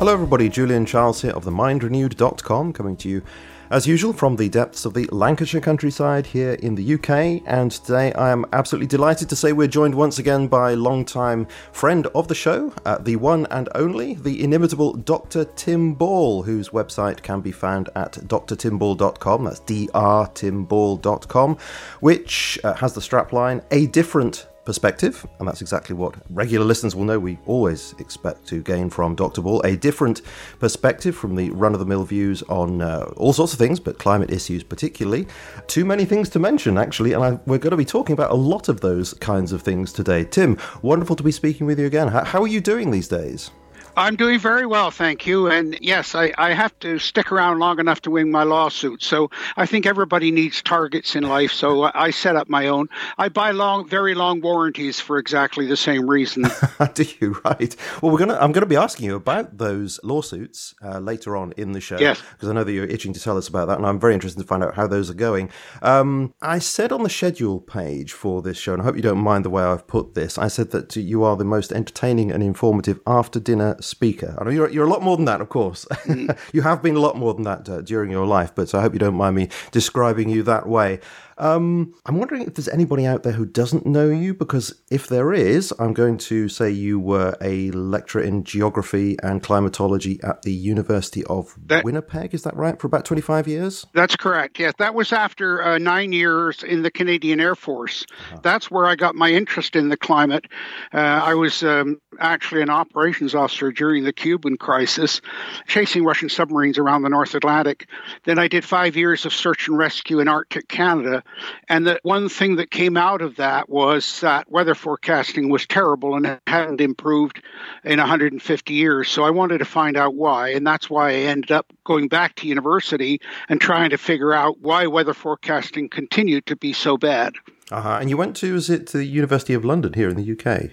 Hello, everybody. Julian Charles here of themindrenewed.com, coming to you as usual from the depths of the Lancashire countryside here in the UK. And today I am absolutely delighted to say we're joined once again by longtime friend of the show, uh, the one and only, the inimitable Dr. Tim Ball, whose website can be found at drtimball.com. That's drtimball.com, which uh, has the strapline A Different perspective, and that's exactly what regular listeners will know we always expect to gain from Dr. Ball a different perspective from the run of the mill views on uh, all sorts of things, but climate issues particularly. Too many things to mention, actually, and I, we're going to be talking about a lot of those kinds of things today. Tim, wonderful to be speaking with you again. How, how are you doing these days? I'm doing very well, thank you. And yes, I, I have to stick around long enough to win my lawsuit. So I think everybody needs targets in life. So I set up my own. I buy long, very long warranties for exactly the same reason. Do you? Right. Well, we're gonna. I'm going to be asking you about those lawsuits uh, later on in the show. Yes. Because I know that you're itching to tell us about that, and I'm very interested to find out how those are going. Um, I said on the schedule page for this show, and I hope you don't mind the way I've put this. I said that you are the most entertaining and informative after dinner speaker. I know you're, you're a lot more than that, of course. Mm. you have been a lot more than that uh, during your life, but I hope you don't mind me describing you that way. Um, I'm wondering if there's anybody out there who doesn't know you, because if there is, I'm going to say you were a lecturer in geography and climatology at the University of that, Winnipeg. Is that right? For about 25 years? That's correct. Yes, that was after uh, nine years in the Canadian Air Force. Uh-huh. That's where I got my interest in the climate. Uh, I was um, actually an operations officer during the Cuban crisis, chasing Russian submarines around the North Atlantic. Then I did five years of search and rescue in Arctic Canada and the one thing that came out of that was that weather forecasting was terrible and hadn't improved in 150 years. So I wanted to find out why. And that's why I ended up going back to university and trying to figure out why weather forecasting continued to be so bad. Uh-huh. And you went to, is it the University of London here in the UK?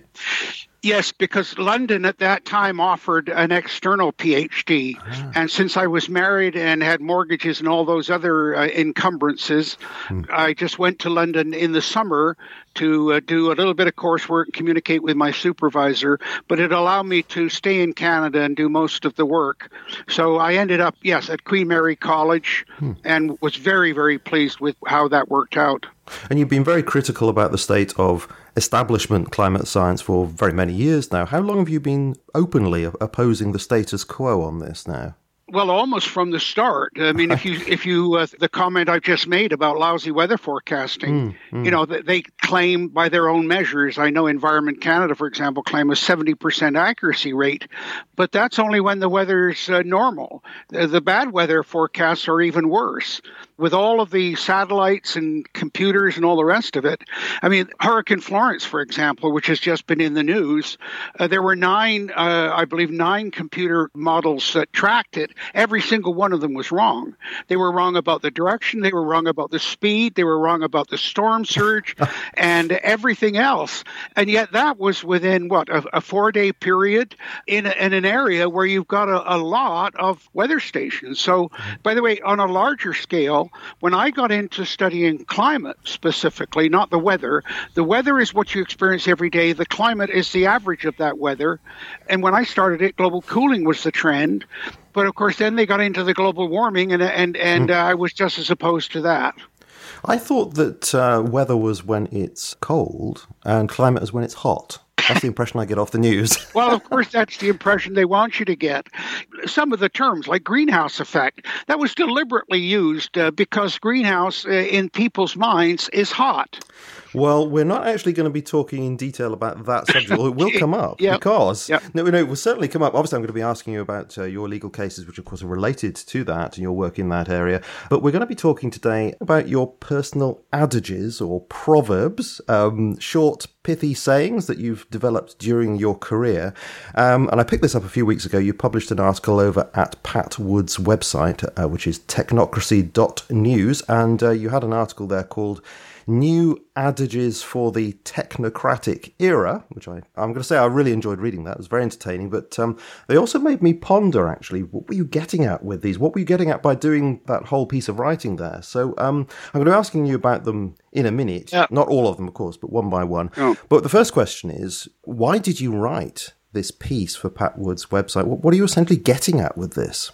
Yes, because London at that time offered an external PhD. Ah. And since I was married and had mortgages and all those other uh, encumbrances, hmm. I just went to London in the summer to uh, do a little bit of coursework and communicate with my supervisor. But it allowed me to stay in Canada and do most of the work. So I ended up, yes, at Queen Mary College hmm. and was very, very pleased with how that worked out. And you've been very critical about the state of establishment climate science for very many years now. How long have you been openly opposing the status quo on this now? Well, almost from the start. I mean, if you if you uh, the comment I just made about lousy weather forecasting, mm, mm. you know, they claim by their own measures. I know Environment Canada, for example, claim a seventy percent accuracy rate, but that's only when the weather's uh, normal. The, the bad weather forecasts are even worse with all of the satellites and computers and all the rest of it. I mean, Hurricane Florence, for example, which has just been in the news, uh, there were nine, uh, I believe, nine computer models that tracked it. Every single one of them was wrong. They were wrong about the direction, they were wrong about the speed, they were wrong about the storm surge, and everything else. And yet, that was within what, a, a four day period in, a, in an area where you've got a, a lot of weather stations. So, mm-hmm. by the way, on a larger scale, when I got into studying climate specifically, not the weather, the weather is what you experience every day. The climate is the average of that weather. And when I started it, global cooling was the trend. But of course, then they got into the global warming, and and and mm. uh, I was just as opposed to that. I thought that uh, weather was when it's cold and climate is when it's hot. That's the impression I get off the news. well, of course, that's the impression they want you to get. Some of the terms, like greenhouse effect, that was deliberately used uh, because greenhouse uh, in people's minds is hot. Well, we're not actually going to be talking in detail about that subject. It will come up yep. because yep. no, no, it will certainly come up. Obviously, I'm going to be asking you about uh, your legal cases, which of course are related to that and your work in that area. But we're going to be talking today about your personal adages or proverbs, um, short, pithy sayings that you've developed during your career. Um, and I picked this up a few weeks ago. You published an article over at Pat Wood's website, uh, which is technocracy.news, and uh, you had an article there called new adages for the technocratic era, which I, I'm going to say I really enjoyed reading that. It was very entertaining, but um, they also made me ponder actually, what were you getting at with these? What were you getting at by doing that whole piece of writing there? So um, I'm going to be asking you about them in a minute. Yeah. Not all of them, of course, but one by one. Oh. But the first question is why did you write this piece for Pat Wood's website. What are you essentially getting at with this?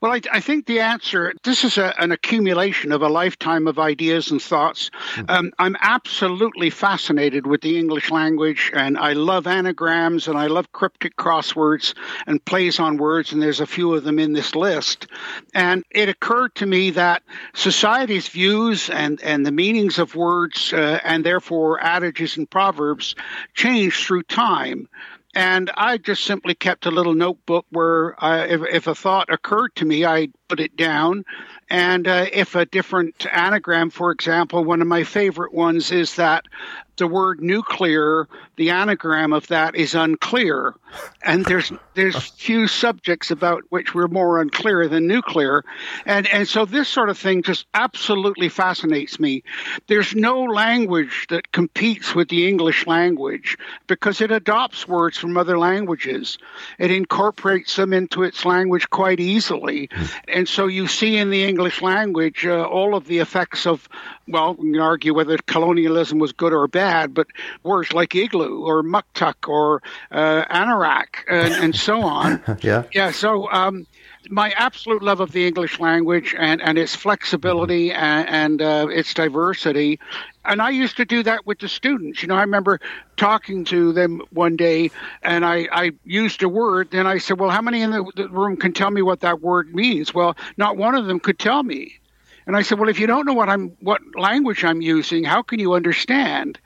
Well, I, I, think the answer this is a, an accumulation of a lifetime of ideas and thoughts. Mm-hmm. Um, I'm absolutely fascinated with the English language, and I love anagrams and I love cryptic crosswords and plays on words, and there's a few of them in this list. And it occurred to me that society's views and, and the meanings of words, uh, and therefore adages and proverbs, change through time. And I just simply kept a little notebook where I, if, if, a thought occurred to me, I put it down. And uh, if a different anagram, for example, one of my favorite ones is that the word nuclear, the anagram of that is unclear. And there's there's few subjects about which we're more unclear than nuclear. And and so this sort of thing just absolutely fascinates me. There's no language that competes with the English language because it adopts words from other languages. It incorporates them into its language quite easily. And so you see in the English language uh, all of the effects of well, we can argue whether colonialism was good or bad, but words like igloo or muktuk or uh, anorak and, and, so on. yeah. Yeah. So, um, my absolute love of the English language and, and its flexibility mm-hmm. and, and uh, its diversity. And I used to do that with the students. You know, I remember talking to them one day and I, I used a word. Then I said, Well, how many in the, the room can tell me what that word means? Well, not one of them could tell me. And I said, well, if you don't know what I'm, what language I'm using, how can you understand?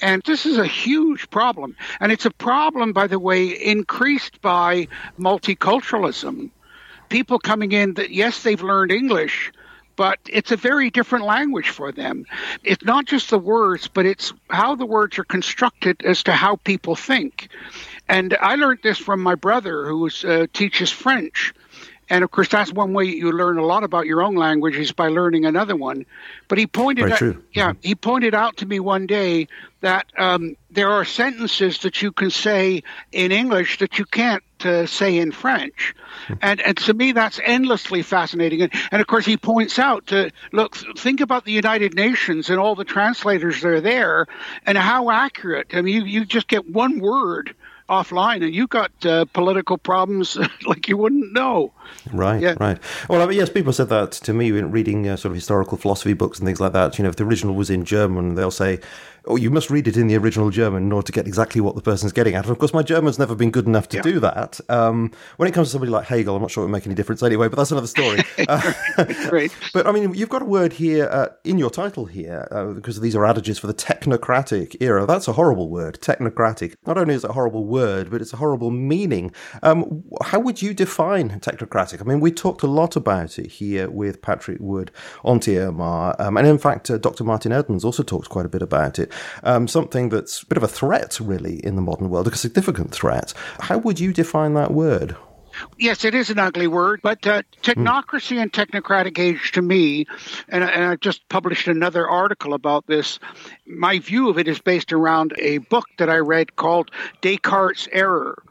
And this is a huge problem. And it's a problem, by the way, increased by multiculturalism. People coming in that, yes, they've learned English, but it's a very different language for them. It's not just the words, but it's how the words are constructed as to how people think. And I learned this from my brother, who uh, teaches French. And of course, that's one way you learn a lot about your own language is by learning another one. But he pointed, out, yeah, mm-hmm. he pointed out to me one day that um, there are sentences that you can say in English that you can't uh, say in French, hmm. and and to me that's endlessly fascinating. And, and of course, he points out to look, think about the United Nations and all the translators that are there, and how accurate. I mean, you, you just get one word offline and you got uh, political problems like you wouldn't know. Right, yeah. right. Well, I mean, yes, people said that to me when reading uh, sort of historical philosophy books and things like that. You know, if the original was in German, they'll say, oh, you must read it in the original German in order to get exactly what the person's getting at. And of course, my German's never been good enough to yeah. do that. Um, when it comes to somebody like Hegel, I'm not sure it would make any difference anyway, but that's another story. uh, Great. but I mean, you've got a word here uh, in your title here, uh, because these are adages for the technocratic era. That's a horrible word, technocratic. Not only is it a horrible word, but it's a horrible meaning. Um, how would you define technocratic? I mean, we talked a lot about it here with Patrick Wood on TMR, um, and in fact, uh, Dr. Martin Edmonds also talked quite a bit about it um, something that's a bit of a threat, really, in the modern world, a significant threat. How would you define that word? Yes, it is an ugly word, but uh, technocracy and technocratic age to me, and, and I just published another article about this. My view of it is based around a book that I read called Descartes' Error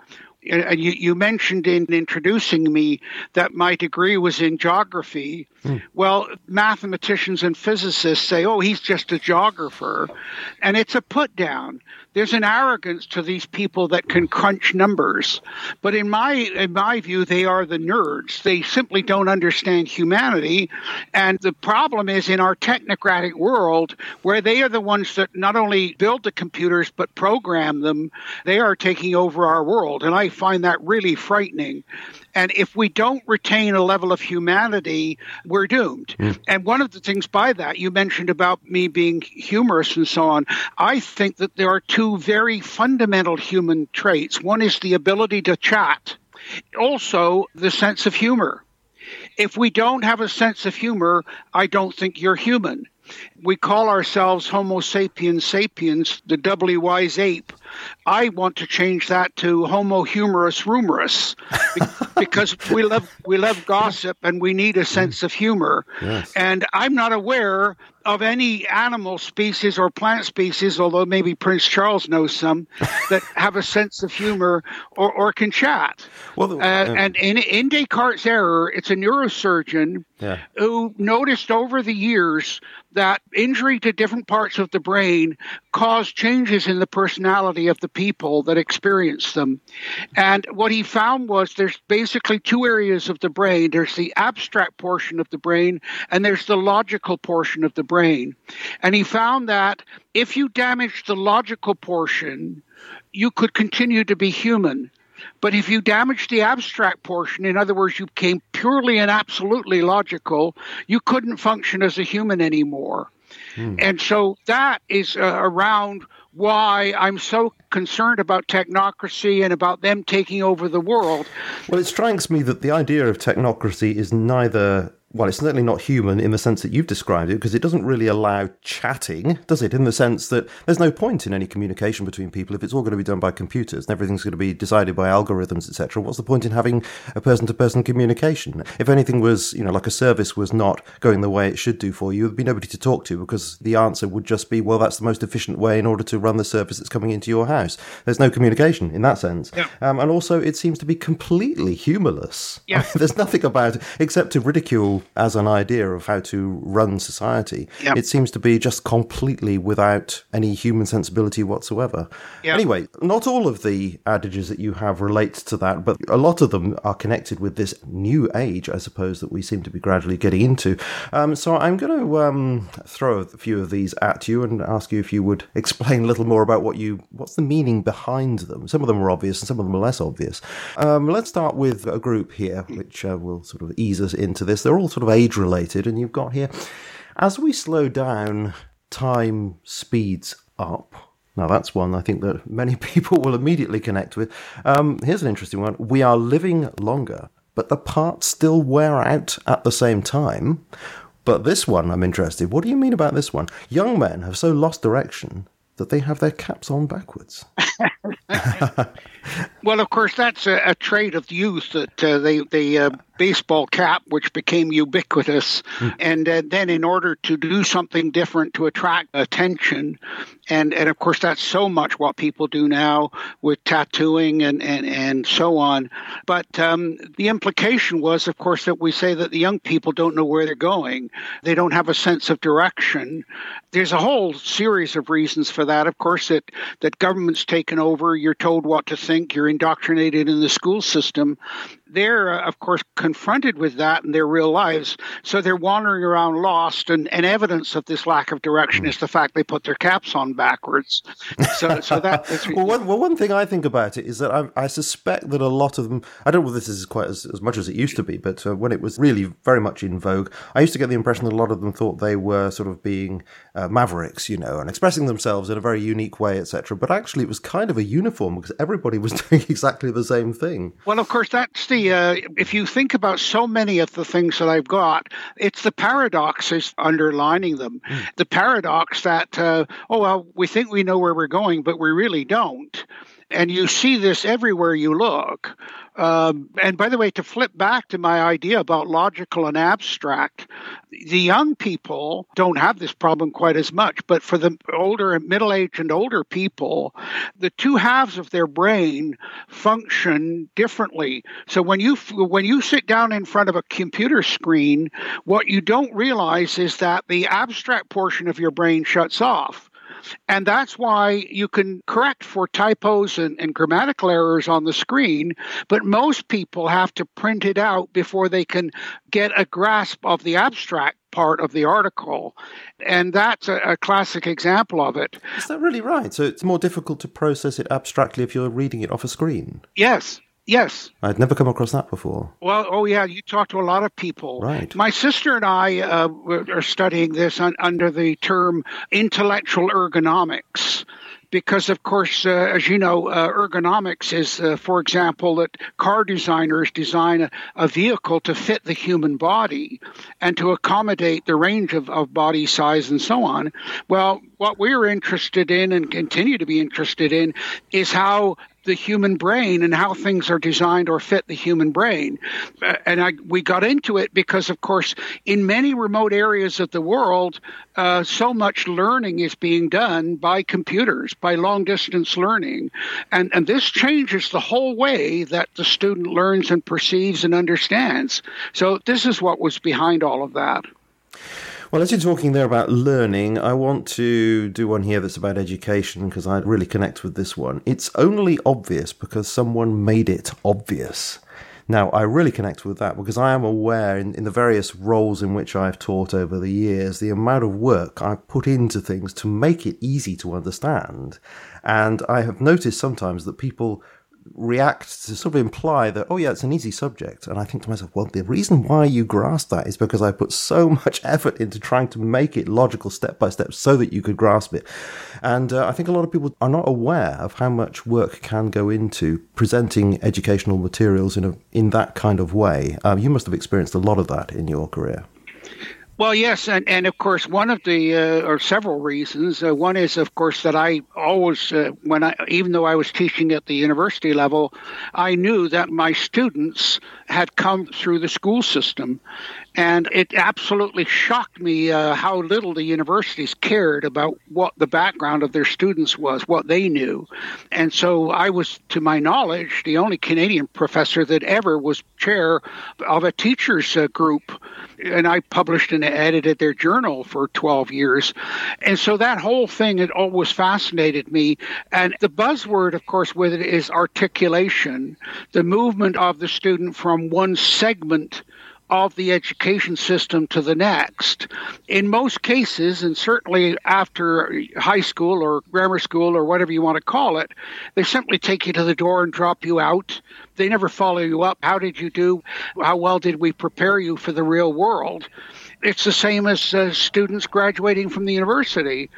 and you, you, mentioned in introducing me that my degree was in geography. Mm. Well, mathematicians and physicists say, oh, he's just a geographer. And it's a put down there's an arrogance to these people that can crunch numbers. But in my in my view, they are the nerds. They simply don't understand humanity. And the problem is in our technocratic world, where they are the ones that not only build the computers but program them, they are taking over our world. And I find that really frightening. And if we don't retain a level of humanity, we're doomed. Mm. And one of the things by that, you mentioned about me being humorous and so on. I think that there are two very fundamental human traits. One is the ability to chat, also the sense of humor. If we don't have a sense of humor, I don't think you're human. We call ourselves Homo sapiens sapiens, the doubly wise ape. I want to change that to Homo humorous rumorous because we love we love gossip and we need a sense of humor. Yes. And I'm not aware of any animal species or plant species, although maybe Prince Charles knows some, that have a sense of humor or, or can chat. Well, uh, and in, in Descartes' error, it's a neurosurgeon yeah. who noticed over the years that injury to different parts of the brain caused changes in the personality of the people that experience them. And what he found was there's basically two areas of the brain there's the abstract portion of the brain, and there's the logical portion of the brain. And he found that if you damage the logical portion, you could continue to be human. But if you damage the abstract portion, in other words, you became purely and absolutely logical, you couldn't function as a human anymore. Hmm. And so that is uh, around why I'm so concerned about technocracy and about them taking over the world. Well, it strikes me that the idea of technocracy is neither well, it's certainly not human in the sense that you've described it, because it doesn't really allow chatting, does it? In the sense that there's no point in any communication between people if it's all going to be done by computers and everything's going to be decided by algorithms, etc. What's the point in having a person-to-person communication? If anything was, you know, like a service was not going the way it should do for you, there'd be nobody to talk to because the answer would just be, well, that's the most efficient way in order to run the service that's coming into your house. There's no communication in that sense, yeah. um, and also it seems to be completely humorless. Yeah. There's nothing about it except to ridicule as an idea of how to run society. Yep. It seems to be just completely without any human sensibility whatsoever. Yep. Anyway, not all of the adages that you have relate to that, but a lot of them are connected with this new age, I suppose, that we seem to be gradually getting into. Um, so I'm going to um, throw a few of these at you and ask you if you would explain a little more about what you what's the meaning behind them. Some of them are obvious and some of them are less obvious. Um, let's start with a group here, which uh, will sort of ease us into this. They're all sort of age related, and you've got here as we slow down, time speeds up. Now, that's one I think that many people will immediately connect with. Um, here's an interesting one. We are living longer, but the parts still wear out at the same time. But this one, I'm interested. What do you mean about this one? Young men have so lost direction that they have their caps on backwards. well, of course, that's a, a trait of youth that uh, they they uh, baseball cap, which became ubiquitous. Mm. And uh, then, in order to do something different to attract attention, and, and of course, that's so much what people do now with tattooing and, and, and so on. But um, the implication was, of course, that we say that the young people don't know where they're going, they don't have a sense of direction. There's a whole series of reasons for that. Of course, that, that government's taken over, you're told what to think, you're indoctrinated in the school system they're, uh, of course, confronted with that in their real lives. So they're wandering around lost, and, and evidence of this lack of direction is the fact they put their caps on backwards. So, so that. well, one, well, one thing I think about it is that I, I, suspect that a lot of them. I don't know if this is quite as, as much as it used to be, but uh, when it was really very much in vogue, I used to get the impression that a lot of them thought they were sort of being uh, mavericks, you know, and expressing themselves in a very unique way, etc. But actually, it was kind of a uniform because everybody was doing exactly the same thing. Well, of course, that's the uh, if you think about so many of the things that I've got, it's the paradoxes underlining them. Mm. The paradox that, uh, oh, well, we think we know where we're going, but we really don't. And you see this everywhere you look. Um, and by the way, to flip back to my idea about logical and abstract, the young people don't have this problem quite as much. But for the older, and middle aged, and older people, the two halves of their brain function differently. So when you when you sit down in front of a computer screen, what you don't realize is that the abstract portion of your brain shuts off. And that's why you can correct for typos and, and, grammatical errors on the screen, but most people have to print it out before they can get a grasp of the abstract part of the article. And that's a, a, classic example of it. Is that really right? So it's more difficult to process it abstractly if you're reading it off a screen? Yes. Yes. I'd never come across that before. Well, oh yeah, you talk to a lot of people. Right. My sister and I uh, are studying this un- under the term intellectual ergonomics. Because, of course, uh, as you know, uh, ergonomics is, uh, for example, that car designers design a, a, vehicle to fit the human body and to accommodate the range of, of body size and so on. Well, what we're interested in and continue to be interested in is how the human brain and how things are designed or fit the human brain. Uh, and I, we got into it because, of course, in many remote areas of the world, uh, so much learning is being done by computers, by long distance learning. And, and this changes the whole way that the student learns and perceives and understands. So, this is what was behind all of that. Well, as you're talking there about learning, I want to do one here that's about education because I really connect with this one. It's only obvious because someone made it obvious. Now, I really connect with that because I am aware in, in, the various roles in which I've taught over the years, the amount of work I've put into things to make it easy to understand. And I have noticed sometimes that people react to sort of imply that, oh, yeah, it's an easy subject. And I think to myself, well, the reason why you grasp that is because I put so much effort into trying to make it logical step by step so that you could grasp it. And uh, I think a lot of people are not aware of how much work can go into presenting educational materials in, a, in that kind of way. Um, you must have experienced a lot of that in your career. Well, yes, and, and of course, one of the uh, or several reasons. Uh, one is, of course, that I always, uh, when I, even though I was teaching at the university level, I knew that my students had come through the school system, and it absolutely shocked me uh, how little the universities cared about what the background of their students was, what they knew. And so I was, to my knowledge, the only Canadian professor that ever was chair of a teachers uh, group. And I published and edited their journal for 12 years. And so that whole thing had always fascinated me. And the buzzword, of course, with it is articulation, the movement of the student from one segment of the education system to the next. In most cases, and certainly after high school or grammar school or whatever you want to call it, they simply take you to the door and drop you out. They never follow you up. How did you do? How well did we prepare you for the real world? It's the same as uh, students graduating from the university.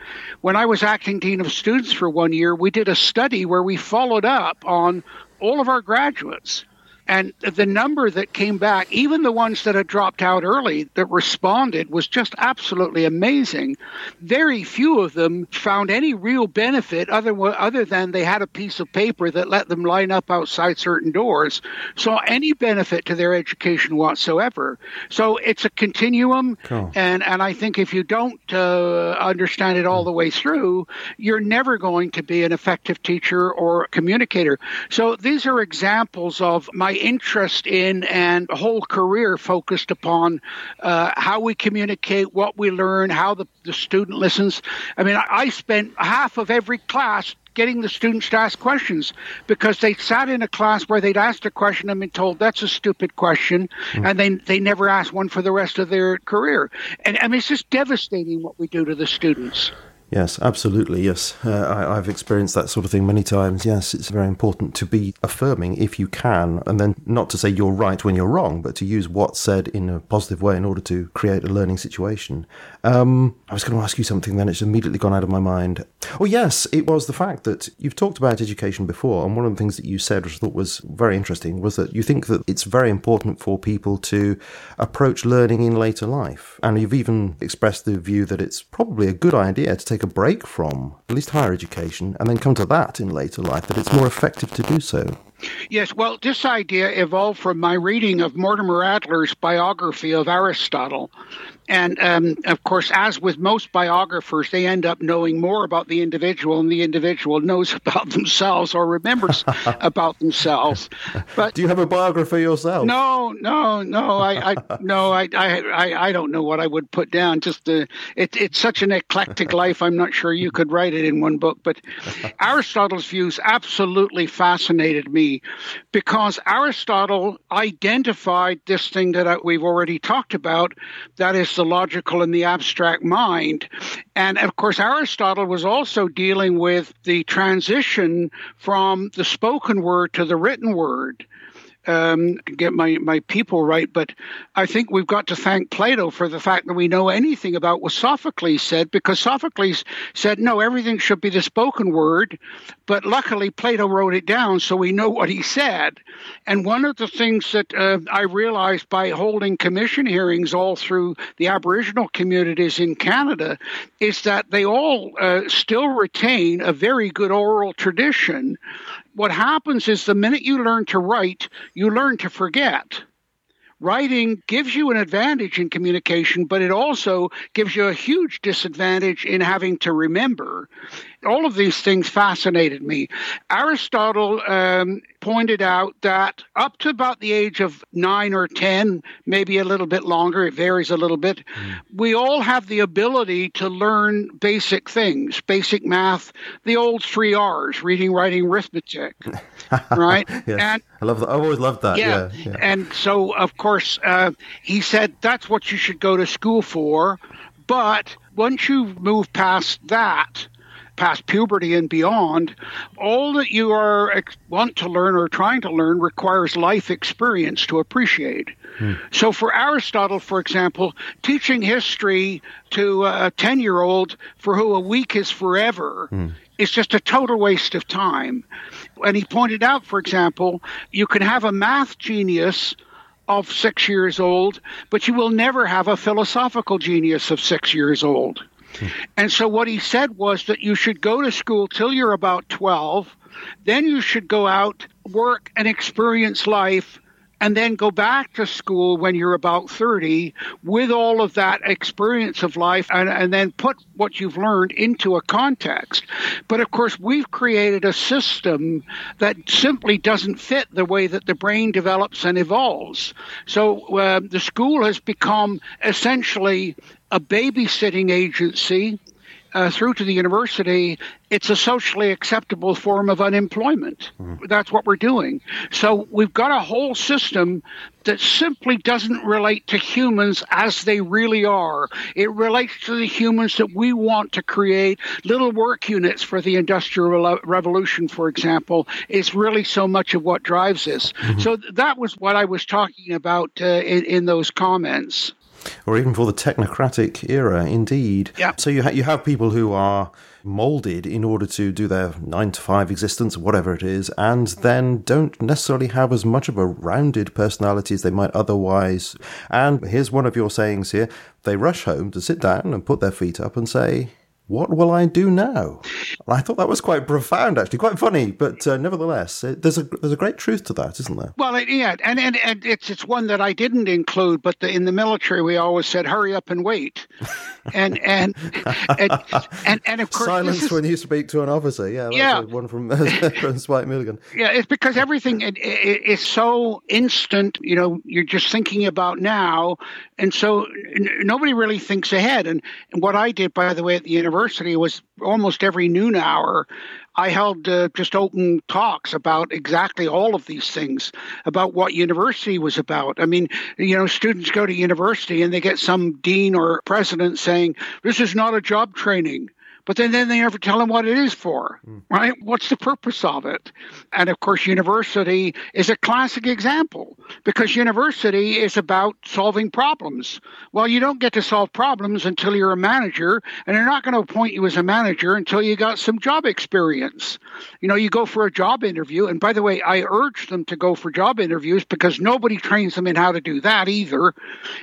When I was acting dean of students for one year, we did a study where we followed up on all of our graduates and the number that came back, even the ones that had dropped out early that responded, was just absolutely amazing. Very few of them found any real benefit other, other than they had a piece of paper that let them line up outside certain doors, saw any benefit to their education whatsoever. So it's a continuum. Cool. And, and I think if you don't uh, understand it all the way through, you're never going to be an effective teacher or communicator. So these are examples of my interest in and a whole career focused upon uh, how we communicate, what we learn, how the, the student listens. I mean, I, I spent half of every class getting the students to ask questions because they sat in a class where they'd asked a question and been told that's a stupid question mm. and they they never asked one for the rest of their career and I mean it's just devastating what we do to the students Yes, absolutely. Yes, uh, I, have experienced that sort of thing many times. Yes, it's very important to be affirming if you can, and then not to say you're right when you're wrong, but to use what's said in a positive way in order to create a learning situation. Um, I was going to ask you something, then it's immediately gone out of my mind. Oh, yes, it was the fact that you've talked about education before, and one of the things that you said, which I thought was very interesting, was that you think that it's very important for people to approach learning in later life, and you've even expressed the view that it's probably a good idea to take take a break from, at least higher education, and then come to that in later life, that it's more effective to do so. Yes, well, this idea evolved from my reading of Mortimer Adler's biography of Aristotle. And um, of course, as with most biographers, they end up knowing more about the individual, and the individual knows about themselves or remembers about themselves. But do you have a biography yourself? No, no, no. I, I no, I, I, I, don't know what I would put down. Just uh, it, it's such an eclectic life. I'm not sure you could write it in one book. But Aristotle's views absolutely fascinated me because Aristotle identified this thing that we've already talked about. That is the logical and the abstract mind. And of course, Aristotle was also dealing with the transition from the spoken word to the written word um, get my, my people right, but I think we've got to thank Plato for the fact that we know anything about what Sophocles said, because Sophocles said, no, everything should be the spoken word, but luckily Plato wrote it down, so we know what he said. And one of the things that uh, I realized by holding commission hearings all through the Aboriginal communities in Canada is that they all uh, still retain a very good oral tradition what happens is the minute you learn to write, you learn to forget. Writing gives you an advantage in communication, but it also gives you a huge disadvantage in having to remember. All of these things fascinated me. Aristotle um, pointed out that up to about the age of nine or 10, maybe a little bit longer, it varies a little bit, mm. we all have the ability to learn basic things, basic math, the old three R's reading, writing, arithmetic. right? yes. And I love that. I've always loved that. Yeah. yeah, yeah. And so, of course, uh, he said that's what you should go to school for. But once you move past that, past puberty and beyond, all that you are want to learn or trying to learn requires life experience to appreciate. Hmm. So, for Aristotle, for example, teaching history to a 10 year old for who a week is forever hmm. is just a total waste of time. And he pointed out, for example, you can have a math genius of six years old, but you will never have a philosophical genius of six years old. And so what he said was that you should go to school till you're about 12, then you should go out, work, and experience life and then go back to school when you're about 30 with all of that experience of life and, and, then put what you've learned into a context. But of course, we've created a system that simply doesn't fit the way that the brain develops and evolves. So uh, the school has become essentially a babysitting agency uh, through to the university, it's a socially acceptable form of unemployment. Mm. That's what we're doing. So we've got a whole system that simply doesn't relate to humans as they really are. It relates to the humans that we want to create. Little work units for the Industrial Revolution, for example, is really so much of what drives this. Mm-hmm. So that was what I was talking about uh, in, in those comments or even for the technocratic era, indeed. Yeah. So you ha- you have people who are molded in order to do their nine to five existence, whatever it is, and then don't necessarily have as much of a rounded personality as they might otherwise. And here's one of your sayings here: they rush home to sit down and put their feet up and say, what will I do now? I thought that was quite profound, actually, quite funny, but uh, nevertheless, it, there's a there's a great truth to that, isn't there? Well, it, yeah, and, and and it's it's one that I didn't include, but the, in the military we always said, "Hurry up and wait," and and and, and, and of course, silence is, when you speak to an officer. Yeah, yeah, one from from Spike Milligan. Yeah, it's because everything it, it, is so instant. You know, you're just thinking about now, and so n- nobody really thinks ahead. And, and what I did, by the way, at the university university was almost every noon hour. I held uh, just open talks about exactly all of these things, about what university was about. I mean, you know, students go to university and they get some dean or president saying, This is not a job training but then, then they never tell them what it is for, mm. right? What's the purpose of it? And of course, university is a classic example because university is about solving problems. Well, you don't get to solve problems until you're a manager, and they're not going to appoint you as a manager until you got some job experience. You know, you go for a job interview, and by the way, I urge them to go for job interviews because nobody trains them in how to do that either.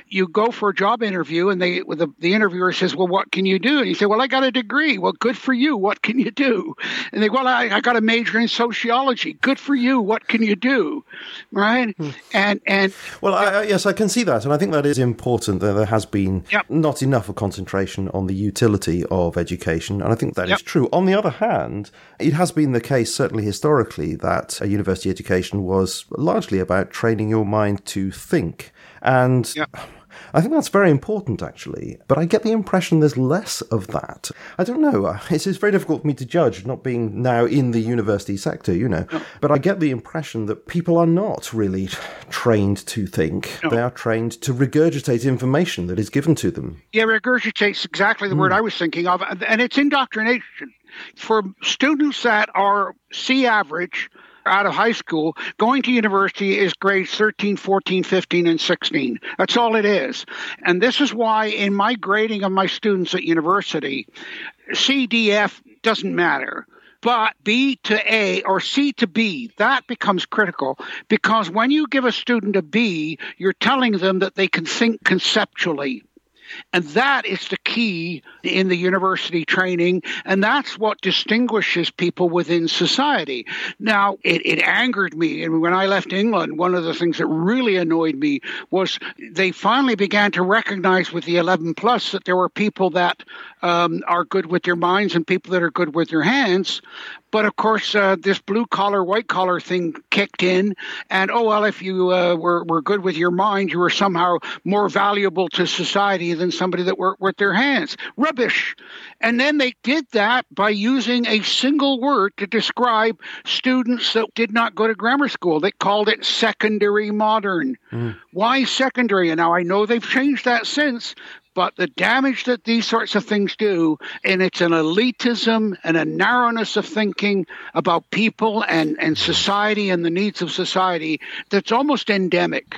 You go for a job interview, and they the, the interviewer says, "Well, what can you do?" And you say, "Well, I got a degree." Well, good for you. What can you do? And they, well, I, I got a major in sociology. Good for you. What can you do? Right? Hmm. And and well, I, yes, I can see that, and I think that is important. That there has been yep. not enough of concentration on the utility of education, and I think that yep. is true. On the other hand, it has been the case, certainly historically, that a university education was largely about training your mind to think. And yep. I think that's very important, actually. But I get the impression there's less of that. I don't know. Uh, it's, it's very difficult for me to judge, not being now in the university sector, you know. No. But I get the impression that people are not really trained to think. No. They are trained to regurgitate information that is given to them. Yeah, regurgitate's exactly the mm. word I was thinking of. And it's indoctrination. For students that are C average, out of high school, going to university is grades 13, 14, 15, and 16. That's all it is. And this is why, in my grading of my students at university, CDF doesn't matter but B to A or C to B, that becomes critical because when you give a student a B, you're telling them that they can think conceptually. And that is the key in the university training. And that's what distinguishes people within society. Now, it, it angered me. And when I left England, one of the things that really annoyed me was they finally began to recognize with the 11 plus that there were people that um, are good with their minds and people that are good with their hands. But of course, uh, this blue collar, white collar thing kicked in, and oh well, if you uh, were were good with your mind, you were somehow more valuable to society than somebody that worked with their hands. Rubbish. And then they did that by using a single word to describe students that did not go to grammar school. They called it secondary modern. Mm. Why secondary? And now I know they've changed that since, but the damage that these sorts of things do, and it's an elitism and a narrowness of thinking about people and, and society and the needs of society that's almost endemic.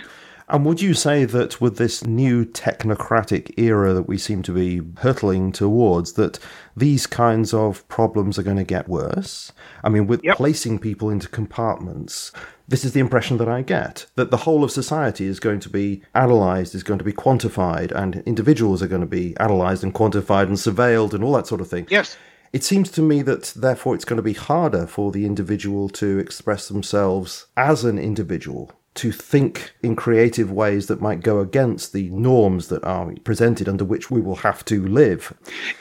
And would you say that with this new technocratic era that we seem to be hurtling towards, that these kinds of problems are going to get worse? I mean, with yep. placing people into compartments, this is the impression that I get that the whole of society is going to be analysed, is going to be quantified, and individuals are going to be analysed and quantified and surveilled and all that sort of thing. Yes. It seems to me that therefore it's going to be harder for the individual to express themselves as an individual to think in creative ways that might go against the norms that are presented under which we will have to live.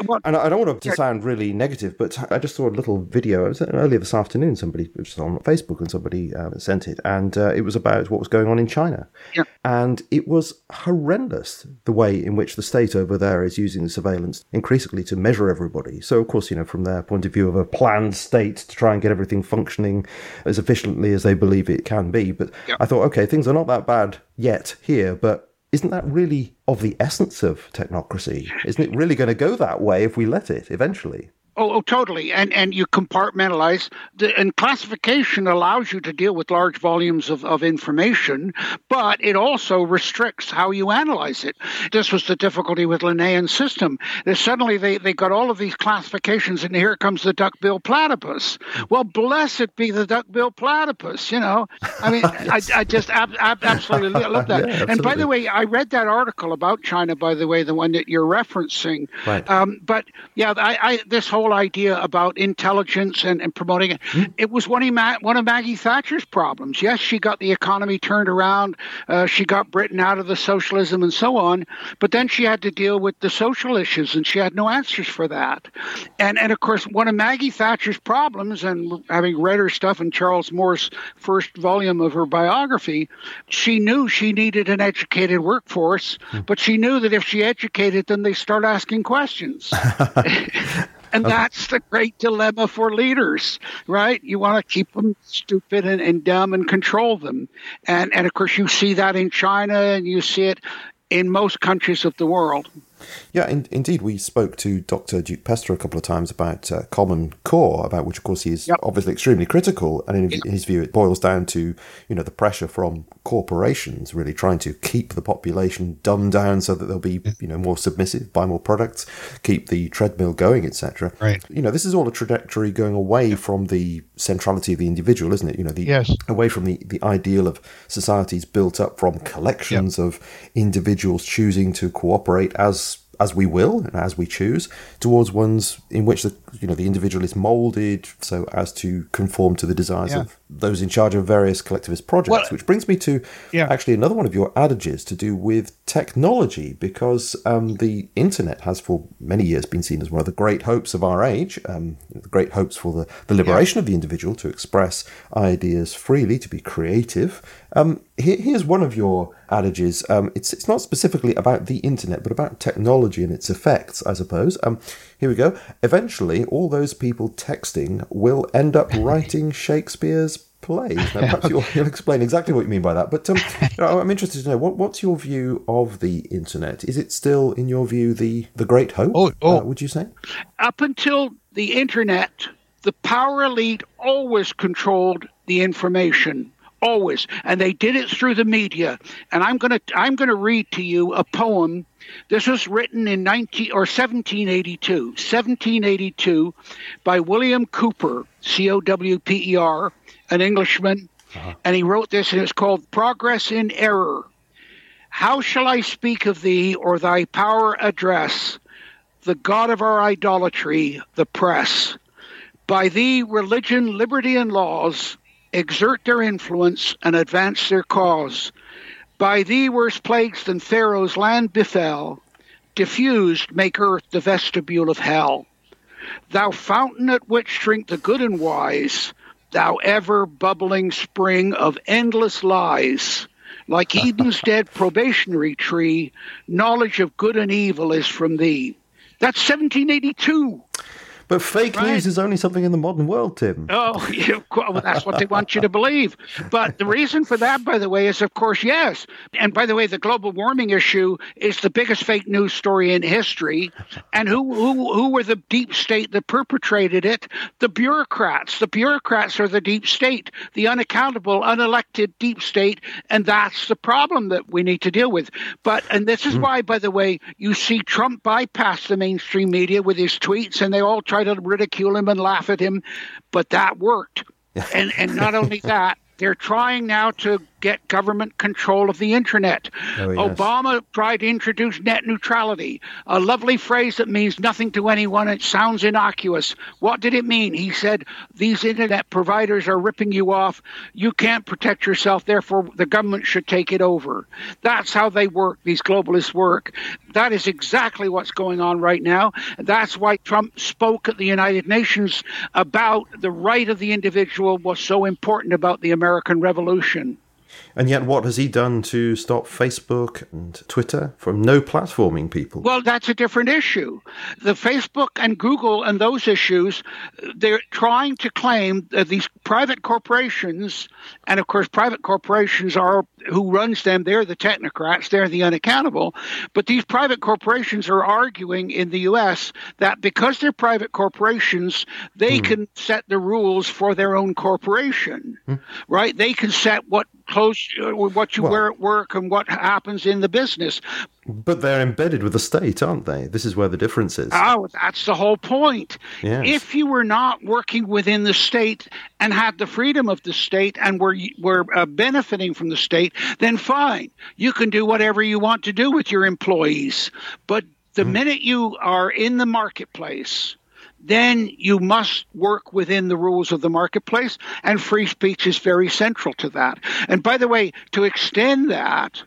Well, and I don't want to sound really negative, but I just saw a little video. It was earlier this afternoon. Somebody was on Facebook and somebody uh, sent it, and uh, it was about what was going on in China. Yeah. And it was horrendous the way in which the state over there is using the surveillance increasingly to measure everybody. So, of course, you know, from their point of view of a planned state to try and get everything functioning as efficiently as they believe it can be. But yeah. I thought, okay, things are not that bad yet here, but isn't that really of the essence of technocracy? Isn't it really going to go that way if we let it eventually? Oh, oh, totally. And and you compartmentalize. The, and classification allows you to deal with large volumes of, of information, but it also restricts how you analyze it. This was the difficulty with Linnaean system. That suddenly they, they got all of these classifications, and here comes the duck-billed platypus. Well, blessed be the duck-billed platypus. You know, I mean, yes. I, I just ab- ab- absolutely love that. yeah, and by the way, I read that article about China. By the way, the one that you're referencing. Right. Um, but yeah, I, I this whole whole idea about intelligence and, and promoting it. Mm-hmm. It was one of, Ma- one of Maggie Thatcher's problems. Yes, she got the economy turned around. Uh, she got Britain out of the socialism and so on. But then she had to deal with the social issues, and she had no answers for that. And and of course, one of Maggie Thatcher's problems, and having read her stuff in Charles Moore's first volume of her biography, she knew she needed an educated workforce, mm-hmm. but she knew that if she educated them, they start asking questions. And okay. that's the great dilemma for leaders, right? You want to keep them stupid and, and dumb and control them. And, and of course, you see that in China and you see it in most countries of the world. Yeah, in, indeed. We spoke to Dr. Duke Pesta a couple of times about uh, Common Core, about which, of course, he is yep. obviously extremely critical. And in yep. his view, it boils down to you know the pressure from corporations really trying to keep the population dumbed down so that they'll be you know more submissive, buy more products, keep the treadmill going, etc. Right. You know, this is all a trajectory going away yep. from the centrality of the individual, isn't it? You know, the yes. away from the the ideal of societies built up from collections of individuals choosing to cooperate as as we will and as we choose towards ones in which the you know the individual is molded so as to conform to the desires yeah. of those in charge of various collectivist projects well, which brings me to yeah. actually another one of your adages to do with technology because um, the internet has for many years been seen as one of the great hopes of our age um, the great hopes for the, the liberation yeah. of the individual to express ideas freely to be creative um, here, here's one of your adages. Um, it's it's not specifically about the internet, but about technology and its effects, I suppose. Here we go. Eventually, all those people texting will end up writing Shakespeare's plays. Now, perhaps you'll, you'll, explain exactly what you mean by that. But um, I'm interested to know what, what's your view of the internet? Is it still, in your view, the the great hope? Oh, oh. Uh, would you say? Up until the internet, the power elite always controlled the information always and they did it through the media and i'm going to i'm going to read to you a poem this was written in 19 or 1782 1782 by william cowper c-o-w-p-e-r an englishman uh-huh. and he wrote this and it's called progress in error How shall I speak of thee or thy power address? The God of our idolatry, the press. By thee, religion, liberty, and laws exert their influence and advance their cause. By thee, worse plagues than Pharaoh's land befell, diffused make earth the vestibule of hell. Thou fountain at which drink the good and wise, thou ever bubbling spring of endless lies. Like Eden's dead probationary tree, knowledge of good and evil is from thee. That's 1782. But fake right? news is only something in the modern world, Tim. Oh, well, that's what they want you to believe. But the reason for that, by the way, is of course, yes. And by the way, the global warming issue is the biggest fake news story in history. And who, who, who were the deep state that perpetrated it? The bureaucrats. The bureaucrats are the deep state, the unaccountable, unelected deep state. And that's the problem that we need to deal with. But, and this is mm. why, by the way, you see Trump bypass the mainstream media with his tweets and they all try try to ridicule him and laugh at him, but that worked. and and not only that, they're trying now to get government control of the internet. Oh, yes. Obama tried to introduce net neutrality, a lovely phrase that means nothing to anyone. It sounds innocuous. What did it mean? He said, These internet providers are ripping you off. You can't protect yourself, therefore, the government should take it over. That's how they work, these globalists work. That is exactly what's going on right now. That's why Trump spoke at the United Nations about the right of the individual was so important about the American Revolution. And yet, what has he done to stop Facebook and Twitter from no platforming people? Well, that's a different issue. The Facebook and Google and those issues, they're trying to claim that these private corporations, and of course, private corporations are who runs them, they're the technocrats, they're the unaccountable. But these private corporations are arguing in the U.S. that because they're private corporations, they hmm. can set the rules for their own corporation, hmm. right? They can set what close uh, what you well, wear at work and what happens in the business. But they're embedded with the state, aren't they? This is where the difference is. Oh, that's the whole point. Yes. If you were not working within the state and had the freedom of the state and were were uh, benefiting from the state, then fine, you can do whatever you want to do with your employees. But the mm. minute you are in the marketplace then you must work within the rules of the marketplace, and free speech is very central to that. And by the way, to extend that,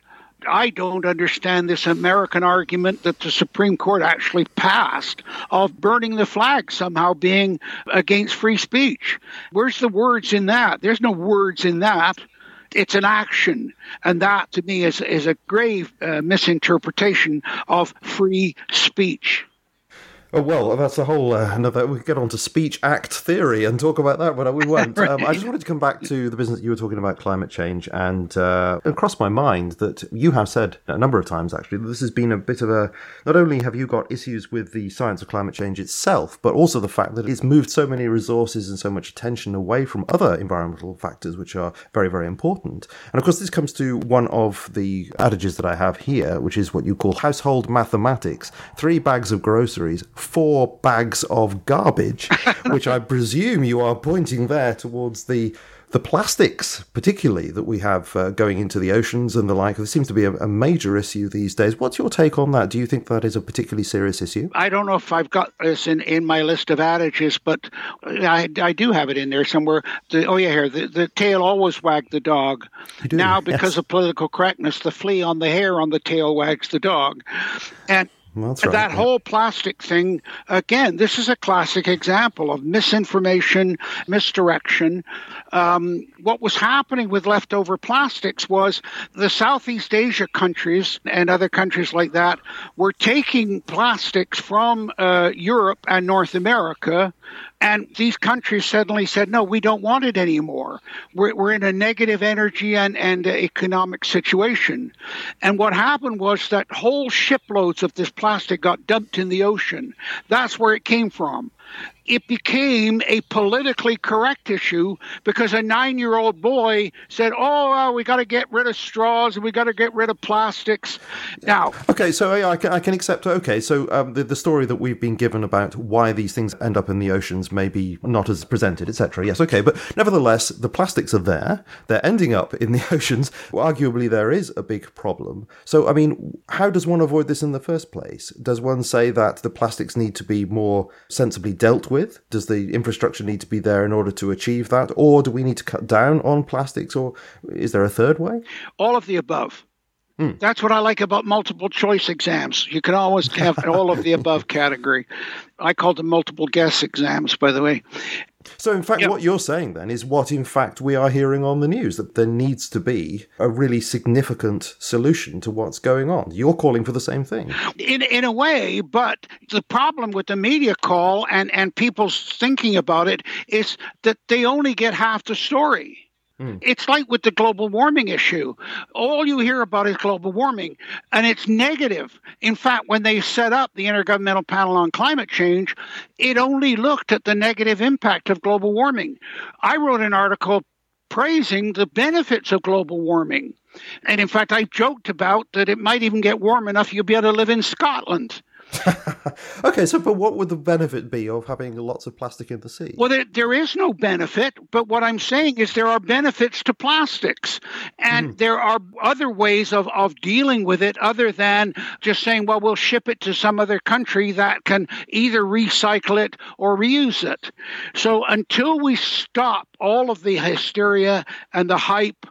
I don't understand this American argument that the Supreme Court actually passed of burning the flag somehow being against free speech. Where's the words in that? There's no words in that. It's an action. And that, to me, is, is a grave uh, misinterpretation of free speech. Oh well, that's a whole uh, another. We could get on to speech act theory and talk about that, but we won't. right. um, I just wanted to come back to the business you were talking about climate change, and uh, it crossed my mind that you have said a number of times actually that this has been a bit of a. Not only have you got issues with the science of climate change itself, but also the fact that it's moved so many resources and so much attention away from other environmental factors which are very very important. And of course, this comes to one of the adages that I have here, which is what you call household mathematics: three bags of groceries four bags of garbage, which I presume you are pointing there towards the the plastics, particularly that we have uh, going into the oceans and the like. There seems to be a, a, major issue these days. What's your take on that? Do you think that is a particularly serious issue? I don't know if I've got this in, in my list of adages, but I, I do have it in there somewhere. The, oh, yeah, here. The, the tail always wagged the dog. Now, because yes. of political correctness, the flea on the hair on the tail wags the dog. And that's right. That yeah. whole plastic thing, again, this is a classic example of misinformation, misdirection. Um, what was happening with leftover plastics was the Southeast Asia countries and other countries like that were taking plastics from uh, Europe and North America and these countries suddenly said, no, we don't want it anymore. We're, we're in a negative energy and, and uh, economic situation. And what happened was that whole shiploads of this plastic got dumped in the ocean. That's where it came from. It became a politically correct issue because a nine year old boy said, Oh, well, we got to get rid of straws and we got to get rid of plastics. Now, okay, so I, I, can, I can accept. Okay, so um, the, the story that we've been given about why these things end up in the oceans may be not as presented, etc. Yes, okay, but nevertheless, the plastics are there, they're ending up in the oceans. Arguably, there is a big problem. So, I mean, how does one avoid this in the first place? Does one say that the plastics need to be more sensibly dealt with? Does the infrastructure need to be there in order to achieve that? Or do we need to cut down on plastics? Or is there a third way? All of the above. Hmm. That's what I like about multiple choice exams. You can always have all of the above category. I call them multiple guess exams, by the way. So, in fact, yep. what you're saying then is what, in fact, we are hearing on the news that there needs to be a really significant solution to what's going on. You're calling for the same thing. In, in a way, but the problem with the media call and, and people's thinking about it is that they only get half the story. Hmm. It's like with the global warming issue. All you hear about is global warming, and it's negative. In fact, when they set up the Intergovernmental Panel on Climate Change, it only looked at the negative impact of global warming. I wrote an article praising the benefits of global warming. And in fact, I joked about that it might even get warm enough you'll be able to live in Scotland. Okay, so but what would the benefit be of having lots of plastic in the sea? Well, there, there is no benefit, but what I'm saying is there are benefits to plastics, and mm. there are other ways of, of dealing with it other than just saying, well, we'll ship it to some other country that can either recycle it or reuse it. So until we stop all of the hysteria and the hype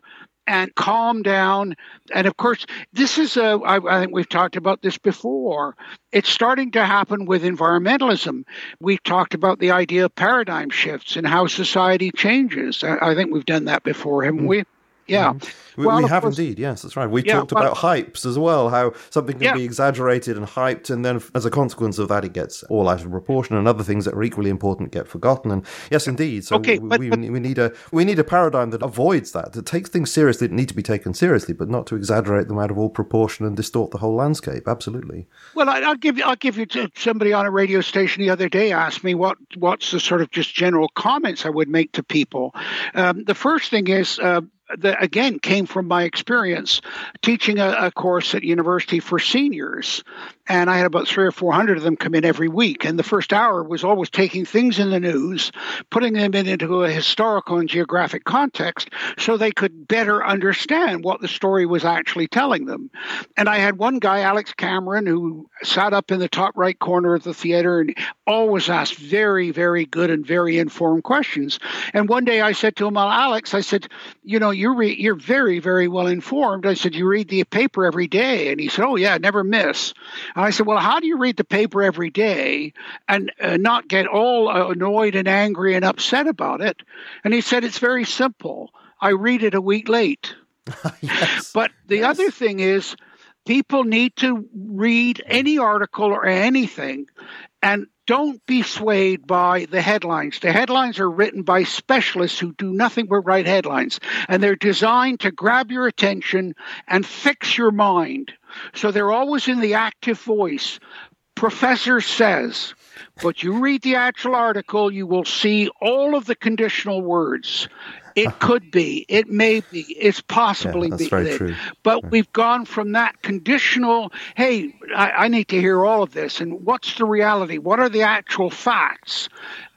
and calm down. And of course, this is a, I, I think we've talked about this before. It's starting to happen with environmentalism. We've talked about the idea of paradigm shifts and how society changes. I, I think we've done that before, haven't mm. we? Yeah. Mm-hmm. We, well, we have course, indeed. Yes, that's right. We yeah, talked about hypes as well, how something can yeah. be exaggerated and hyped, and then as a consequence of that, it gets all out of proportion, and other things that are equally important get forgotten. And yes, indeed. So okay, we, but, we, but, we need a we need a paradigm that avoids that, that takes things seriously that need to be taken seriously, but not to exaggerate them out of all proportion and distort the whole landscape. Absolutely. Well, I, will give you I'll give you somebody on a radio station the other day asked me what what's the sort of just general comments I would make to people. Um, the first thing is. Uh, that again came from my experience teaching a, a, course at university for seniors. And i had about three or four hundred of them come in every week. And the first hour was always taking things in the news putting them in, into a historical and geographic context so they could better understand what the story was actually telling them. And i had one guy alex cameron who sat up in the top right corner of the theater and always asked very very good and very informed questions. And one day i said to him well alex i said you know you're re- you're very very well informed. I said, you read the paper every day, and he said, oh yeah, never miss. And I said, well, how do you read the paper every day and uh, not get all annoyed and angry and upset about it? And he said, it's very simple. I read it a week late. yes. But the yes. other thing is, people need to read any article or anything and don't be swayed by the headlines. The headlines are written by specialists who do nothing but write headlines, and they're designed to grab your attention and fix your mind. So they're always in the active voice. Professor says, but you read the actual article, you will see all of the conditional words. It uh-huh. could be. It may be. It's possibly yeah, that's be. Very true. But yeah. we've gone from that conditional, hey, I, I need to hear all of this. And what's the reality? What are the actual facts?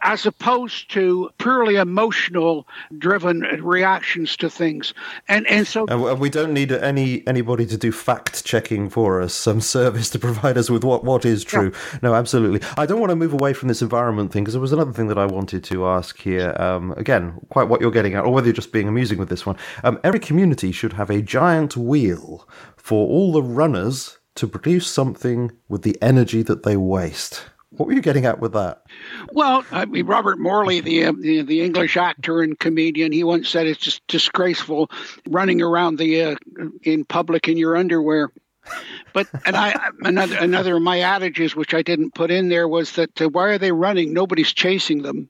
As opposed to purely emotional driven reactions to things. And and so and we don't need any anybody to do fact checking for us, some service to provide us with what what is true. Yeah. No, absolutely. I don't want to move away from this environment thing because there was another thing that I wanted to ask here. Um, again, quite what you're getting at, or whether you're just being amusing with this one. Um, every community should have a giant wheel for all the runners to produce something with the energy that they waste. What were you getting at with that? Well, I mean, Robert Morley, the, uh, the, the English actor and comedian, he once said it's just disgraceful running around the uh, in public in your underwear. But and I another another of my adages, which I didn't put in there, was that uh, why are they running? Nobody's chasing them.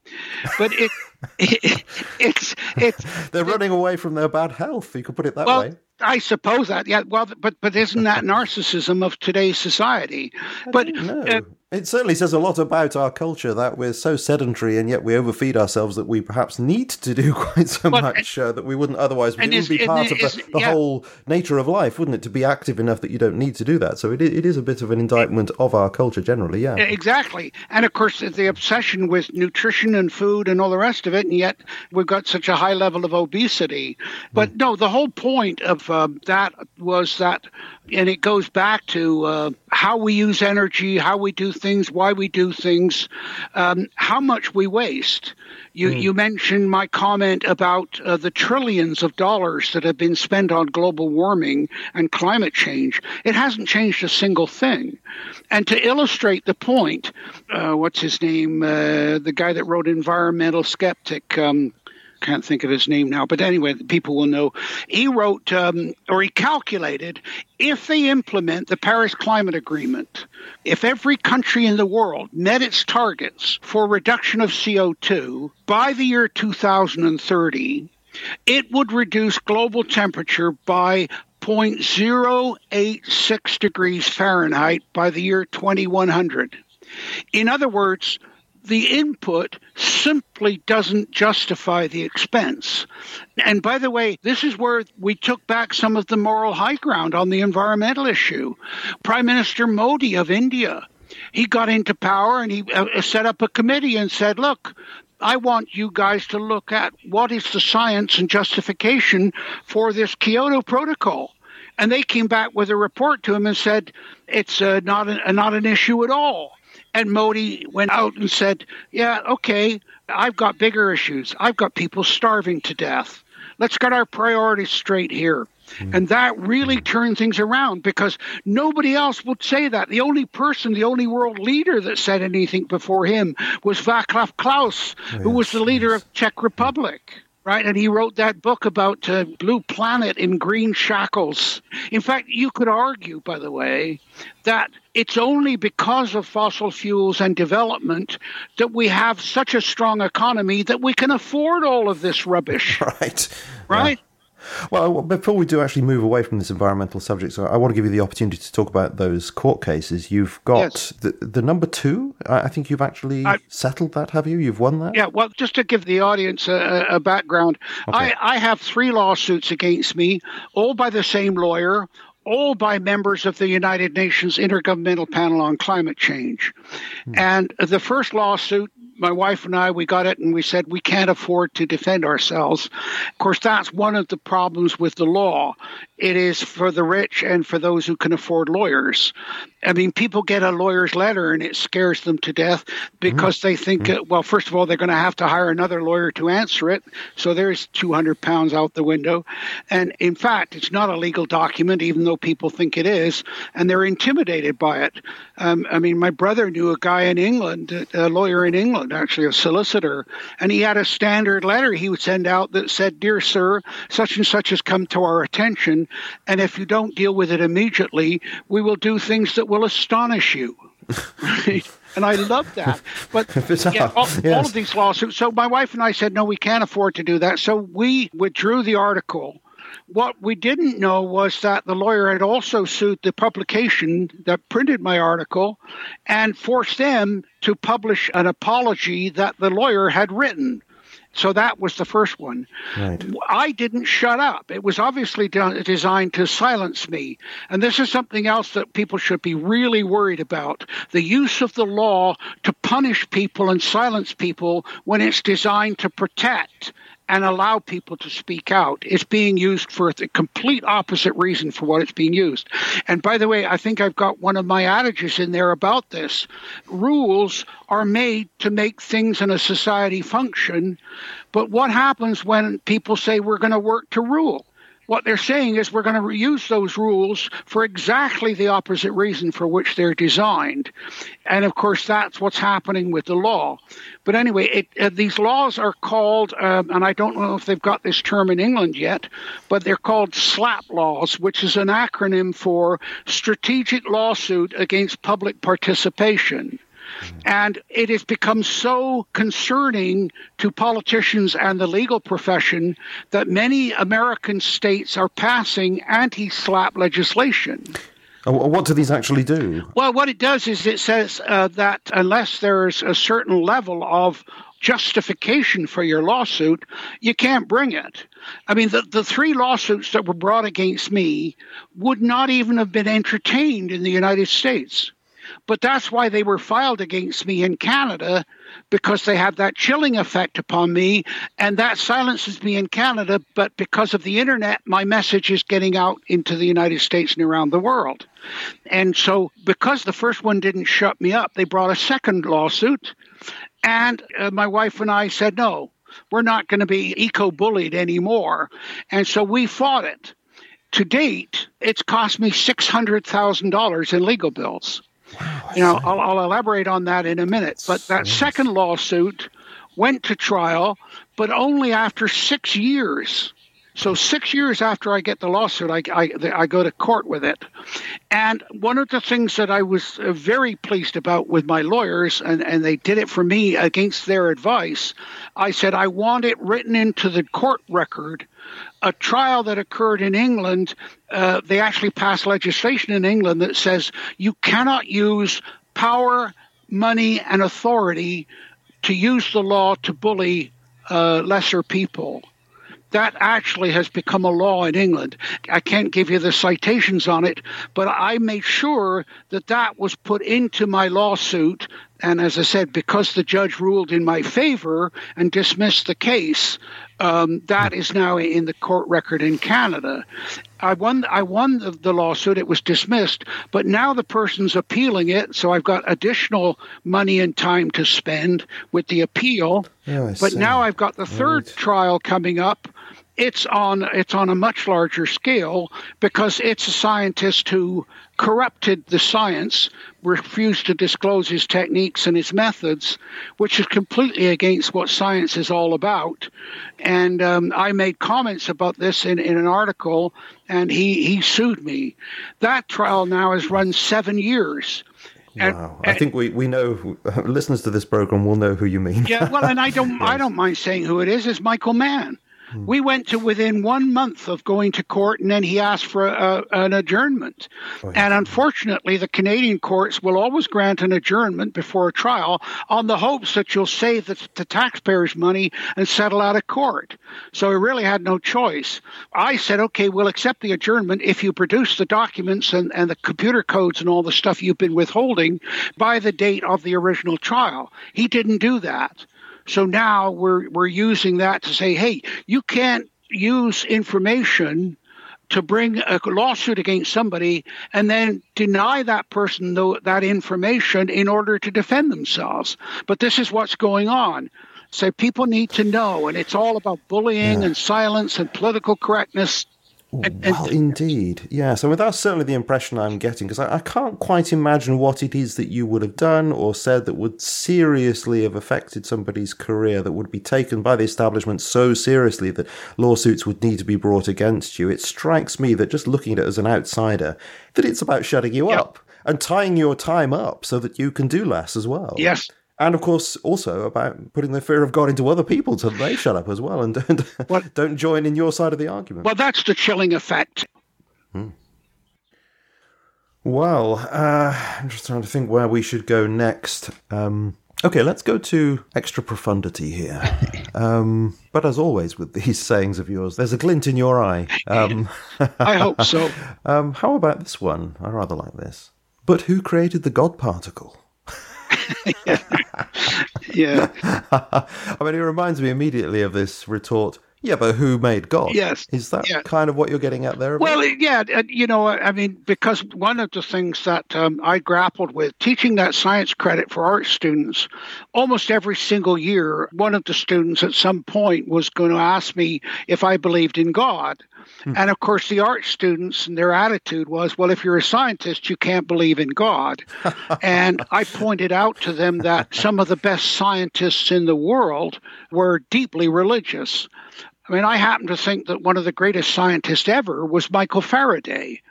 But it, it it's it's they're running away from their bad health. You could put it that well, way. I suppose that, yeah. Well, but but isn't that narcissism of today's society? I but uh, It certainly says a lot about our culture that we're so sedentary and yet we overfeed ourselves that we perhaps need to do quite so well, much uh, that we wouldn't otherwise. It would be part of the, the yeah. whole nature of life, wouldn't it? To be active enough that you don't need to do that. So it, it is a bit of an indictment of our culture generally, yeah. Exactly. And of course, the obsession with nutrition and food and all the rest of it, and yet we've got such a high level of obesity. But mm. no, the whole point of uh, that was that and it goes back to uh, how we use energy, how we do things, why we do things, um, how much we waste. You, mm. you mentioned my comment about uh, the trillions of dollars that have been spent on global warming and climate change. It hasn't changed a single thing. And to illustrate the point, uh, what's his name? Uh, the guy that wrote Environmental Skeptic. Um, can't think of his name now, but anyway, people will know. He wrote um, or he calculated if they implement the Paris Climate Agreement, if every country in the world met its targets for reduction of CO2 by the year 2030, it would reduce global temperature by 0.086 degrees Fahrenheit by the year 2100. In other words, the input simply doesn't justify the expense. And by the way, this is where we took back some of the moral high ground on the environmental issue. Prime Minister Modi of India, he got into power and he uh, set up a committee and said, look, I want you guys to look at what is the science and justification for this Kyoto Protocol. And they came back with a report to him and said it's uh, not, a, not an issue at all. And Modi went out and said, Yeah, okay, I've got bigger issues. I've got people starving to death. Let's get our priorities straight here. Mm. And that really mm. turned things around because nobody else would say that. The only person, the only world leader that said anything before him was Václav Klaus, yes, who was the leader yes. of Czech Republic right? And he wrote that book about uh, Blue Planet in Green Shackles. In fact, you could argue, by the way, that it's only because of fossil fuels and development that we have such a strong economy that we can afford all of this rubbish. Right. Right? Yeah. Well, before we do actually move away from this environmental subject, so I want to give you the opportunity to talk about those court cases. You've got yes. the, the number two. I think you've actually I, settled that, have you? You've won that? Yeah, well, just to give the audience a, a background, okay. I, I have three lawsuits against me, all by the same lawyer, all by members of the United Nations Intergovernmental Panel on Climate Change. Hmm. And the first lawsuit my wife and I, we got it and we said we can't afford to defend ourselves. Of course, that's one of the problems with the law. It is for the rich and for those who can afford lawyers. I mean, people get a lawyer's letter and it scares them to death because mm-hmm. they think, mm-hmm. well, first of all, they're going to have to hire another lawyer to answer it. So there's 200 pounds out the window. And in fact, it's not a legal document, even though people think it is, and they're intimidated by it. Um, I mean, my brother knew a guy in England, a lawyer in England, actually a solicitor, and he had a standard letter he would send out that said, Dear sir, such and such has come to our attention, and if you don't deal with it immediately, we will do things that will astonish you. right? And I love that. But yeah, all, yes. all of these lawsuits. So my wife and I said, no, we can't afford to do that. So we withdrew the article. What we didn't know was that the lawyer had also sued the publication that printed my article and forced them to publish an apology that the lawyer had written. So that was the first one. Right. I didn't shut up. It was obviously done, designed to silence me. And this is something else that people should be really worried about the use of the law to punish people and silence people when it's designed to protect and allow people to speak out. It's being used for the complete opposite reason for what it's being used. And by the way, I think I've got one of my adages in there about this. Rules are made to make things in a society function, but what happens when people say we're going to work to rule? What they're saying is we're going to use those rules for exactly the opposite reason for which they're designed. And of course, that's what's happening with the law. But anyway, it, uh, these laws are called, um, and I don't know if they've got this term in England yet, but they're called SLAPP laws, which is an acronym for Strategic Lawsuit Against Public Participation. And it has become so concerning to politicians and the legal profession that many American states are passing anti SLAPP legislation. What do these actually do? Well, what it does is it says uh, that unless there's a certain level of justification for your lawsuit, you can't bring it. I mean, the, the three lawsuits that were brought against me would not even have been entertained in the United States. But that's why they were filed against me in Canada because they have that chilling effect upon me and that silences me in Canada. But because of the internet, my message is getting out into the United States and around the world. And so, because the first one didn't shut me up, they brought a second lawsuit. And uh, my wife and I said, no, we're not going to be eco bullied anymore. And so we fought it. To date, it's cost me $600,000 in legal bills. Wow, you know, I'll, I'll, elaborate on that in a minute. But that second lawsuit went to trial, but only after six years. So six years after I get the lawsuit, I, I, I, go to court with it. And one of the things that I was very pleased about with my lawyers, and, and they did it for me against their advice, I said, I want it written into the court record. A trial that occurred in England, uh, they actually passed legislation in England that says you cannot use power, money, and authority to use the law to bully uh, lesser people that actually has become a law in England. I can't give you the citations on it, but I made sure that that was put into my lawsuit. And as I said, because the judge ruled in my favor and dismissed the case, um, that is now in the court record in Canada. I won. I won the, the, lawsuit. It was dismissed, but now the person's appealing it. So I've got additional money and time to spend with the appeal. Oh, but now I've got the third right. trial coming up, it's on it's on a much larger scale because it's a scientist who corrupted the science, refused to disclose his techniques and his methods, which is completely against what science is all about. And um, I made comments about this in, in an article, and he, he sued me. That trial now has run seven years. And, wow, I think we, we know listeners to this program will know who you mean. yeah, well, and I don't. I don't mind saying who it is. It's Michael Mann. Hmm. We went to within one month of going to court, and then he asked for a, an adjournment. Oh, and unfortunately, the Canadian courts will always grant an adjournment before a trial on the hopes that you'll save the, the taxpayers' money and settle out of court. So we really had no choice. I said, okay, we'll accept the adjournment if you produce the documents and, and the computer codes and all the stuff you've been withholding by the date of the original trial. He didn't do that. So now we're we're using that to say, hey, you can't use information to bring a lawsuit against somebody and then deny that person the, that information in order to defend themselves. But this is what's going on. So people need to know, and it's all about bullying yeah. and silence and political correctness well, indeed, yes. And that's certainly the impression I'm getting because I, I, can't quite imagine what it is that you would have done or said that would seriously have affected somebody's career that would be taken by the establishment so seriously that lawsuits would need to be brought against you. It strikes me that just looking at it as an outsider, that it's about shutting you yep. up and tying your time up so that you can do less as well. Yes, and of course also about putting the fear of God into other people so they shut up as well and don't well, don't join in your side of the argument. Well, that's the chilling effect. Hmm. Well, uh, I'm just trying to think where we should go next. Um, okay, let's go to extra profundity here. Um, but as always with these sayings of yours, there's a glint in your eye. Um, I hope so. Um, how about this one? I rather like this. But who created the God particle? yeah. yeah. I mean, it reminds me immediately of this retort. Yeah, but who made God? Yes. Is that yeah. kind of what you're getting at there? Well, yeah, you know, I mean, because one of the things that um, I grappled with teaching that science credit for art students, almost every single year, one of the students at some point was going to ask me if I believed in God. Hmm. And of course, the art students and their attitude was, well, if you're a scientist, you can't believe in God. and I pointed out to them that some of the best scientists in the world were deeply religious. I mean, I happen to think that one of the greatest scientists ever was Michael Faraday.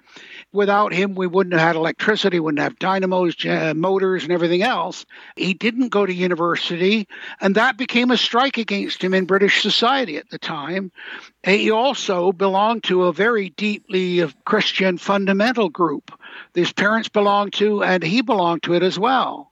Without him, we wouldn't have had electricity, wouldn't have dynamos, uh, motors, and everything else. He didn't go to university, and that became a strike against him in British society at the time. He also belonged to a very deeply Christian fundamental group. His parents belonged to, and he belonged to it as well.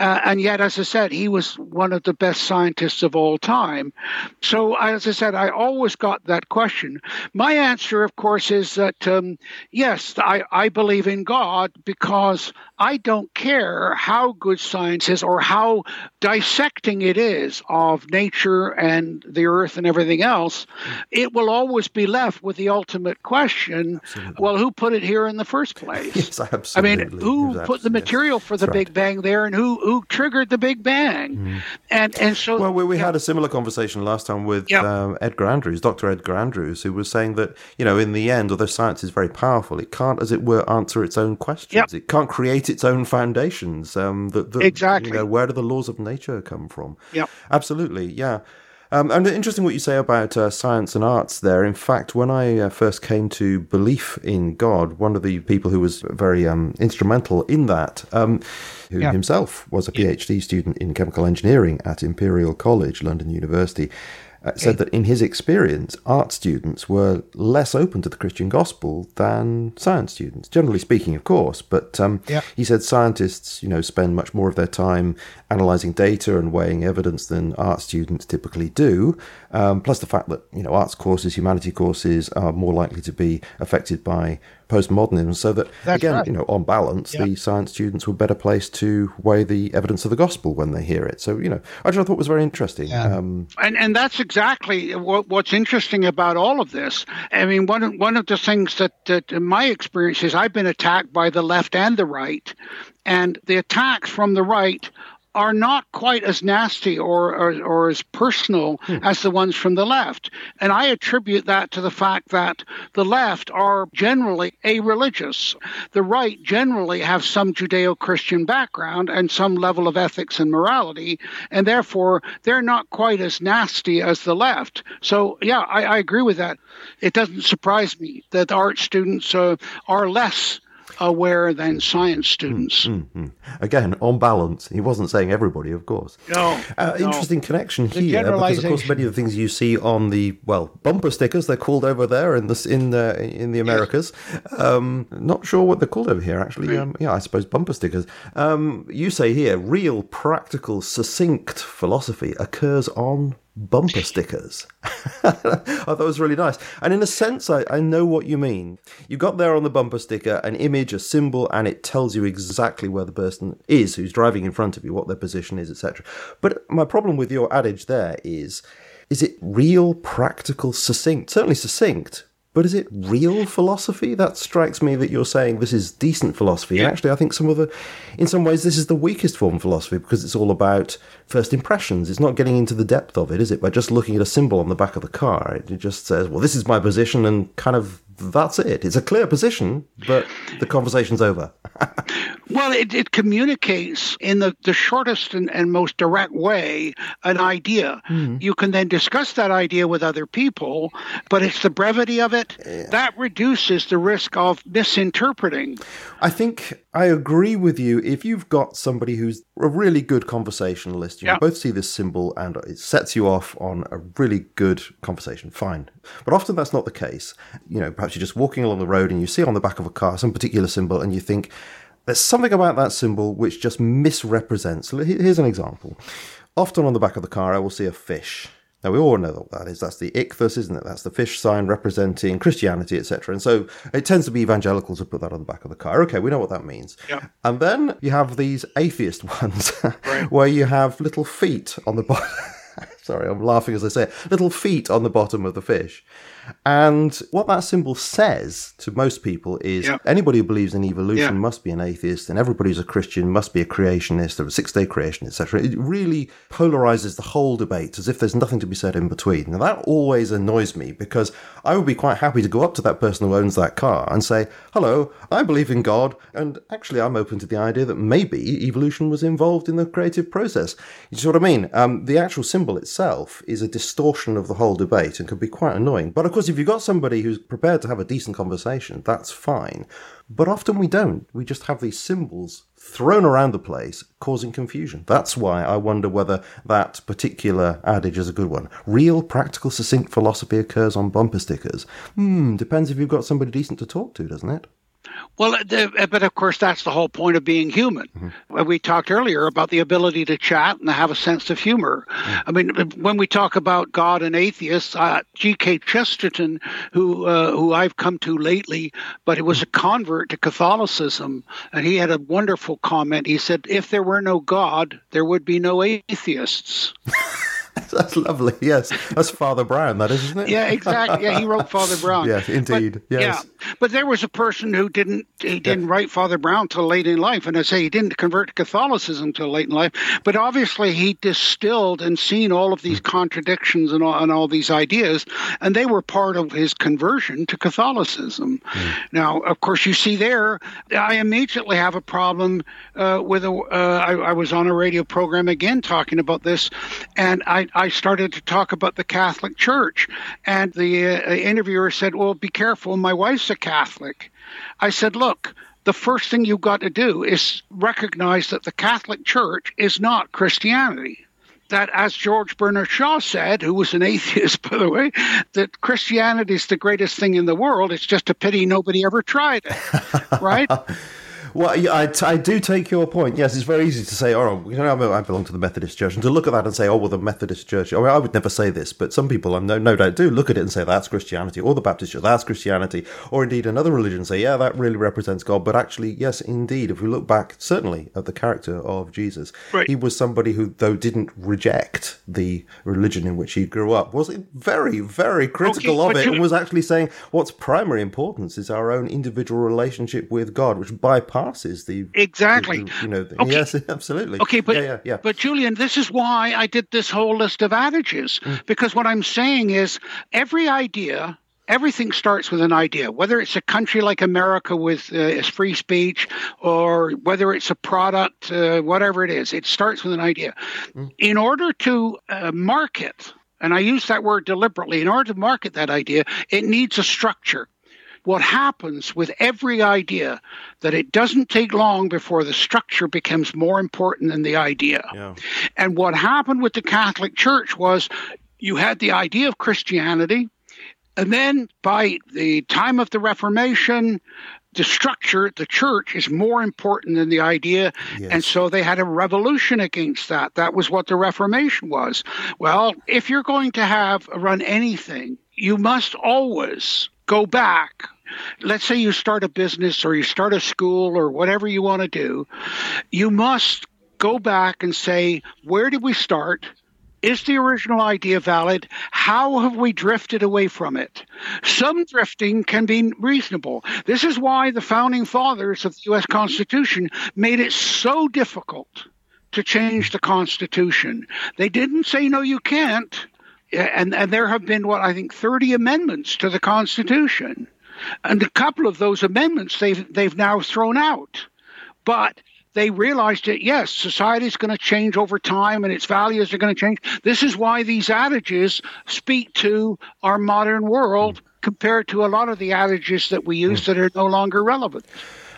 Uh, and yet, as I said, he was one of the best scientists of all time. So, as I said, I always got that question. My answer, of course, is that um, yes, I, I believe in God because I don't care how good science is or how dissecting it is of nature and the earth and everything else. It will always be left with the ultimate question absolutely. well, who put it here in the first place? yes, absolutely. I mean, who put the material yes, for the Big right. Bang there and who, who triggered the Big Bang? Mm. And, and so. Well, we, we yeah. had a similar conversation last time with yep. um, Edgar Andrews, Dr. Edgar Andrews, who was saying that, you know, in the end, although science is very powerful, it can't, as it were, answer its own questions. Yep. It can't create its own foundations. Um, that, that, exactly. You know, where do the laws of nature come from? Yeah, absolutely. Yeah. Um, and interesting what you say about uh, science and arts there. In fact, when I uh, first came to belief in God, one of the people who was very um, instrumental in that, um, who yeah. himself was a PhD student in chemical engineering at Imperial College, London University, uh, said that in his experience, art students were less open to the Christian gospel than science students, generally speaking, of course. But um, yeah. he said scientists, you know, spend much more of their time analyzing data and weighing evidence than art students typically do. Um, plus the fact that you know arts courses, humanity courses are more likely to be affected by postmodernism. So that That's again, right. you know, on balance, the science students were better placed to weigh the evidence of the gospel when they hear it. So you know, I just thought it was very interesting. Yeah. Um, and and that's exactly what, what's interesting about all of this. I mean, one of, one of the things that, that in my experience is I've been attacked by the left and the right, and the attacks from the right are not quite as nasty or, or, or as personal hmm. as the ones from the left. And I attribute that to the fact that the left are generally a religious. The right generally have some Judeo Christian background and some level of ethics and morality, and therefore they're not quite as nasty as the left. So, yeah, I, I agree with that. It doesn't surprise me that art students uh, are less aware than science students. Mm-hmm. Again, on balance, he wasn't saying everybody, of course. No, uh, no. Interesting connection the here, because of course many of the things you see on the well bumper stickers they're called over there in the in the in the Americas. Yes. Um, not sure what they're called over here actually. Right. Um, yeah, I suppose bumper stickers. Um, you say here, real, practical, succinct philosophy occurs on bumper stickers. I thought it was really nice. And in a sense, I, I know what you mean. You got there on the bumper sticker an image, a symbol, and it tells you exactly where the person is who's driving in front of you, what their position is, etc. But my problem with your adage there is is it real, practical, succinct? Certainly succinct, but is it real philosophy? That strikes me that you're saying this is decent philosophy. Yeah. And actually, I think some of the, in some ways, this is the weakest form of philosophy because it's all about first impressions. It's not getting into the depth of it, is it? By just looking at a symbol on the back of the car, it just says, well, this is my position and kind of that's it. It's a clear position, but the conversation's over. well, it, it communicates in the, the shortest and, and most direct way an idea. Mm-hmm. You can then discuss that idea with other people, but it's the brevity of it yeah. that reduces the risk of misinterpreting. I think I agree with you. If you've got somebody who's a really good conversationalist, you yeah. both see this symbol and it sets you off on a really good conversation, fine. But often that's not the case. You know, perhaps you're just walking along the road and you see on the back of a car some particular symbol and you think, there's something about that symbol which just misrepresents. Here's an example. Often on the back of the car, I will see a fish now we all know what that is. That's the ichthus, isn't it? That's the fish sign representing Christianity, etc. And so it tends to be evangelicals who put that on the back of the car. Okay, we know what that means. Yeah. And then you have these atheist ones, right. where you have little feet on the bottom. Sorry, I'm laughing as I say it. Little feet on the bottom of the fish. And what that symbol says to most people is yeah. anybody who believes in evolution yeah. must be an atheist, and everybody who's a Christian must be a creationist or a six day creationist, etc. It really polarizes the whole debate as if there's nothing to be said in between. Now, that always annoys me because I would be quite happy to go up to that person who owns that car and say, Hello, I believe in God, and actually, I'm open to the idea that maybe evolution was involved in the creative process. You see what I mean? Um, the actual symbol itself itself is a distortion of the whole debate and can be quite annoying. But of course, if you've got somebody who's prepared to have a decent conversation, that's fine. But often we don't. We just have these symbols thrown around the place, causing confusion. That's why I wonder whether that particular adage is a good one. Real, practical, succinct philosophy occurs on bumper stickers. Hmm, depends if you've got somebody decent to talk to, doesn't it? Well, the, but of course, that's the whole point of being human. Mm-hmm. We talked earlier about the ability to chat and have a sense of humor. Mm-hmm. I mean, when we talk about God and atheists, uh, G.K. Chesterton, who uh, who I've come to lately, but he was a convert to Catholicism, and he had a wonderful comment. He said, "If there were no God, there would be no atheists." That's lovely. Yes, that's Father Brown. That is, isn't it? Yeah, exactly. Yeah, he wrote Father Brown. yes, indeed. But, yes. Yeah, but there was a person who didn't he didn't yeah. write Father Brown till late in life, and I say he didn't convert to Catholicism till late in life. But obviously, he distilled and seen all of these mm. contradictions and all, and all these ideas, and they were part of his conversion to Catholicism. Mm. Now, of course, you see there, I immediately have a problem uh, with a. Uh, I, I was on a radio program again talking about this, and I I started to talk about the Catholic Church, and the uh, interviewer said, "Well, be careful. My wife's a Catholic." I said, "Look." The first thing you've got to do is recognize that the Catholic Church is not Christianity that, as George Bernard Shaw said, who was an atheist, by the way, that Christianity is the greatest thing in the world. It's just a pity nobody ever tried it, right? Well, I, I do take your point. Yes, it's very easy to say, oh, you know, I belong to the Methodist Church, and to look at that and say, oh, well, the Methodist Church. I, mean, I would never say this, but some people, I no, no doubt, do look at it and say that's Christianity, or the Baptist Church, that's Christianity, or indeed another religion say, yeah, that really represents God. But actually, yes, indeed, if we look back, certainly at the character of Jesus, right. he was somebody who, though didn't reject the religion in which he grew up, was very, very critical okay, of it, you... and was actually saying what's primary importance is our own individual relationship with God, which bypasses passes the exactly. The, you know, the, okay. yes, absolutely. Okay, but yeah, yeah, yeah. but Julian, this is why I did this whole list of adages mm. because what I'm saying is every idea everything starts with an idea, whether it's a country like America with uh, free speech or whether it's a product, uh, whatever it is, it starts with an idea. Mm. In order to uh, market, and I use that word deliberately, in order to market that idea, it needs a structure what happens with every idea that it doesn't take long before the structure becomes more important than the idea. Yeah. And what happened with the Catholic Church was you had the idea of Christianity, and then by the time of the Reformation, the structure, the church, is more important than the idea. Yes. And so they had a revolution against that. That was what the Reformation was. Well, if you're going to have run anything, you must always go back let's say you start a business or you start a school or whatever you want to do, you must go back and say, where did we start? Is the original idea valid? How have we drifted away from it? Some drifting can be reasonable. This is why the founding fathers of the U.S. Constitution made it so difficult to change the Constitution. They didn't say, no, you can't and, and there have been what I think 30 amendments to the Constitution, and a couple of those amendments they've they've now thrown out, but they realized that yes, society is going to change over time and its values are going to change. This is why these adages speak to our modern world hmm. compared to a lot of the adages that we use hmm. that are no longer relevant.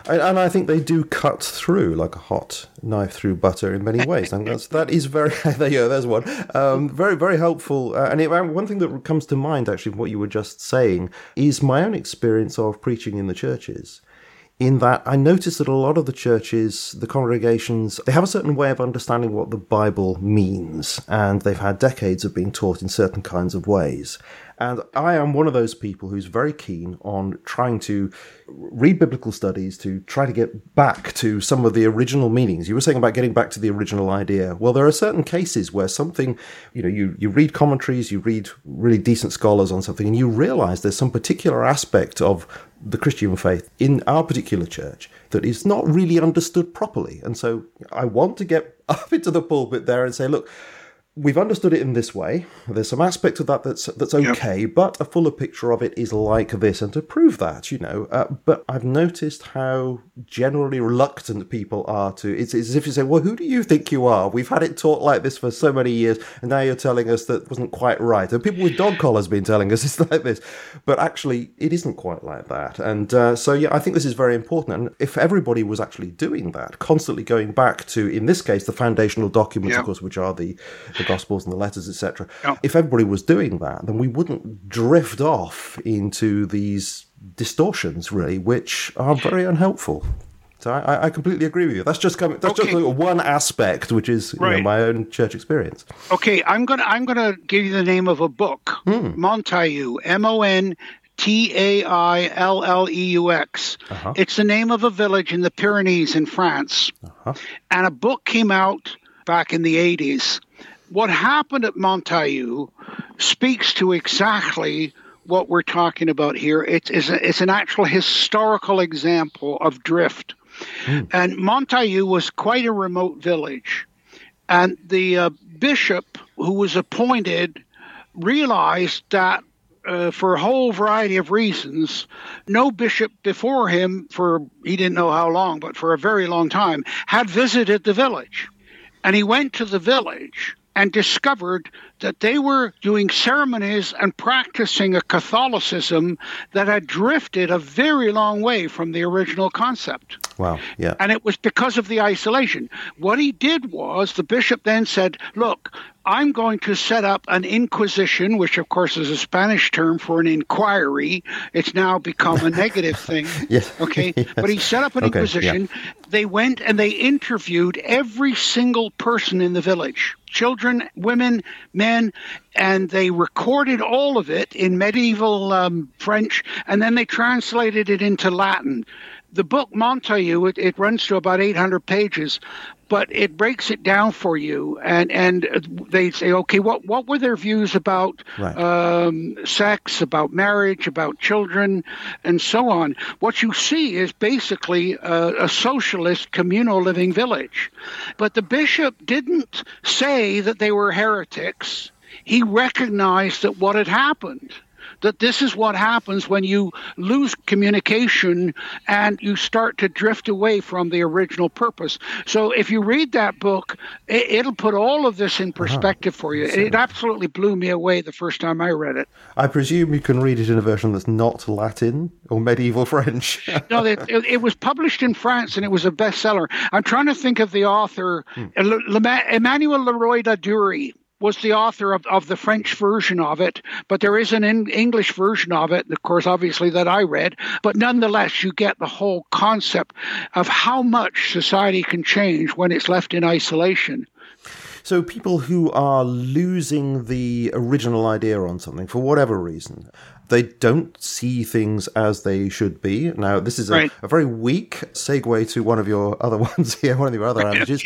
And I think they do cut through like a hot knife through butter in many ways. And that's, that is very, there you go, there's one. Um, very, very helpful. Uh, and it, one thing that comes to mind, actually, what you were just saying, is my own experience of preaching in the churches in that I notice that a lot of the churches, the congregations, they have a certain way of understanding what the Bible means, and they've had decades of being taught in certain kinds of ways. And I am one of those people who's very keen on trying to read biblical studies to try to get back to some of the original meanings. You were saying about getting back to the original idea. Well, there are certain cases where something, you know, you, you read commentaries, you read really decent scholars on something, and you realize there's some particular aspect of the Christian faith in our particular church that is not really understood properly. And so I want to get up into the pulpit there and say, look, we've understood it in this way. There's some aspect of that that's that's okay, yep. but a fuller picture of it is like this. And to prove that, you know, uh, but I've noticed how generally reluctant people are to. It's, it's, as if you say, "Well, who do you think you are?" We've had it taught like this for so many years, and now you're telling us that wasn't quite right. And people with dog collars been telling us it's like this, but actually, it isn't quite like that. And uh, so, yeah, I think this is very important. And if everybody was actually doing that, constantly going back to, in this case, the foundational documents, of course, which are the the Gospels and the letters, etc. Yeah. If everybody was doing that, then we wouldn't drift off into these distortions, really, which are very unhelpful. So I, I, completely agree with you. That's just coming. That's okay. just one aspect, which is right. know, my own church experience. Okay, I'm gonna I'm gonna give you the name of a book. Montailleux, M O N T A I L L E U X. Uh-huh. It's the name of a village in the Pyrenees in France, uh-huh. and a book came out back in the 80s what happened at Montailleux speaks to exactly what we're talking about here. It's, it's, a, it's an actual historical example of drift. Mm. And Montailleux was quite a remote village. And the uh, bishop who was appointed realized that uh, for a whole variety of reasons, no bishop before him, for he didn't know how long, but for a very long time, had visited the village. And he went to the village and discovered that they were doing ceremonies and practicing a Catholicism that had drifted a very long way from the original concept. Wow, yeah. And it was because of the isolation. What he did was the bishop then said, Look, I'm going to set up an inquisition, which of course is a Spanish term for an inquiry. It's now become a negative thing. yes. Okay. yes. But he set up an okay, inquisition. Yeah. They went and they interviewed every single person in the village children, women, men, and they recorded all of it in medieval um, French, and then they translated it into Latin. The book Montaillou it, it, runs to about 800 pages, but it breaks it down for you, and and they say, okay, what what were their views about right. um, sex, about marriage, about children, and so on. What you see is basically a, a socialist communal living village, but the bishop didn't say that they were heretics. He recognized that what had happened that this is what happens when you lose communication and you start to drift away from the original purpose. So if you read that book, it, will put all of this in uh-huh. perspective uh-huh. for you. It absolutely blew me away the first time I read it. I presume you can read it in a version that's not Latin or medieval French. no, it, it, was published in France and it was a bestseller. I'm trying to think of the author, hmm. Emmanuel Leroy-Ladurie was the author of, of the French version of it, but there is an English version of it, of course, obviously, that I read. But nonetheless, you get the whole concept of how much society can change when it's left in isolation. So, people who are losing the original idea on something for whatever reason, they don't see things as they should be. Now, this is a, right. a very weak segue to one of your other ones here, one of your other adages.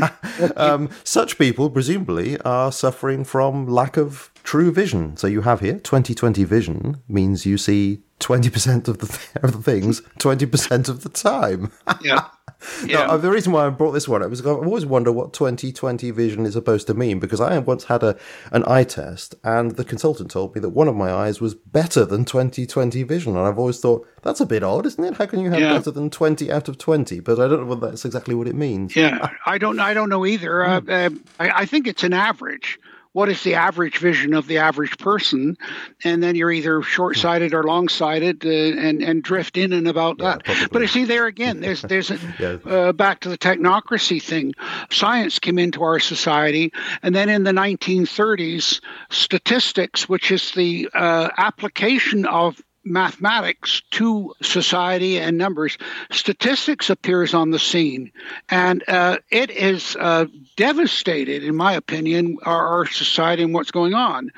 um, such people, presumably, are suffering from lack of true vision. So you have here 2020 vision means you see 20% of the, th- of the things 20% of the time. yeah. Yeah. The reason why I brought this one up is I've always wondered what 2020 vision is supposed to mean because I once had a an eye test and the consultant told me that one of my eyes was better than 2020 vision and I've always thought that's a bit odd, isn't it? How can you have yeah. better than 20 out of 20? But I don't know whether that's exactly what it means. Yeah, I don't I don't know either. Uh, uh, I, I think it's an average what is the average vision of the average person, and then you're either short-sighted or long-sighted, uh, and and drift in and about yeah, that. Probably. But you see, there again, there's there's a, uh, back to the technocracy thing. Science came into our society, and then in the 1930s, statistics, which is the uh, application of mathematics to society and numbers, statistics appears on the scene, and uh, it is uh, devastated, in my opinion, our, our, society and what's going on,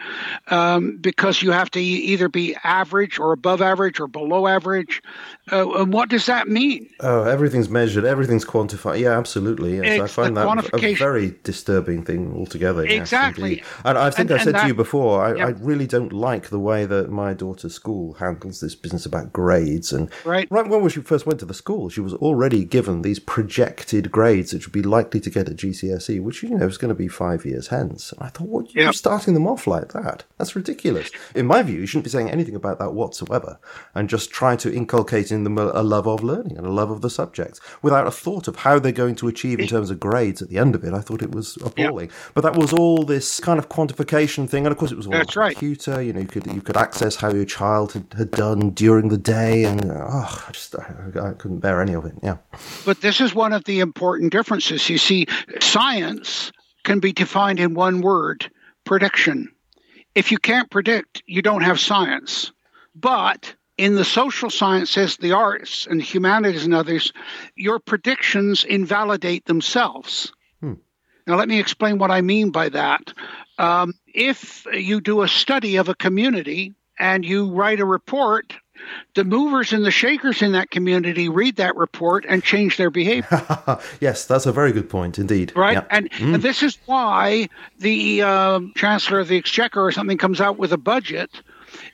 um, because you have to either be average or above average or below average. Uh, and what does that mean? Oh, everything's measured, everything's quantified. Yeah, absolutely. Yes, I find that a very disturbing thing altogether. Exactly. Yes, and I think and, I said that, to you before, I, I, really don't like the way that my daughter's school handles this business about grades. And right, right when she first went to the school, she was already given these projected grades that would be likely to get at GCSE, which you know is going to be five years hence. And I thought, what you're starting them off like that? That's ridiculous. In my view, you shouldn't be saying anything about that whatsoever, and just try to inculcate in them a, love of learning and a love of the subject without a thought of how they're going to achieve in terms of grades at the end of it. I thought it was appalling. But that was all this kind of quantification thing, and of course it was all That's right. computer. You know, you could you could access how your child had, had done during the day, and oh, I just I, I couldn't bear any of it. Yeah. But this is one of the important differences. You see, science can be defined in one word: prediction. If you can't predict, you don't have science. But in the social sciences, the arts, and humanities, and others, your predictions invalidate themselves. Hmm. Now, let me explain what I mean by that. Um, if you do a study of a community and you write a report, the movers and the shakers in that community read that report and change their behavior. yes, that's a very good point indeed. Right, yeah. and, mm. and, this is why the uh, Chancellor of the Exchequer or something comes out with a budget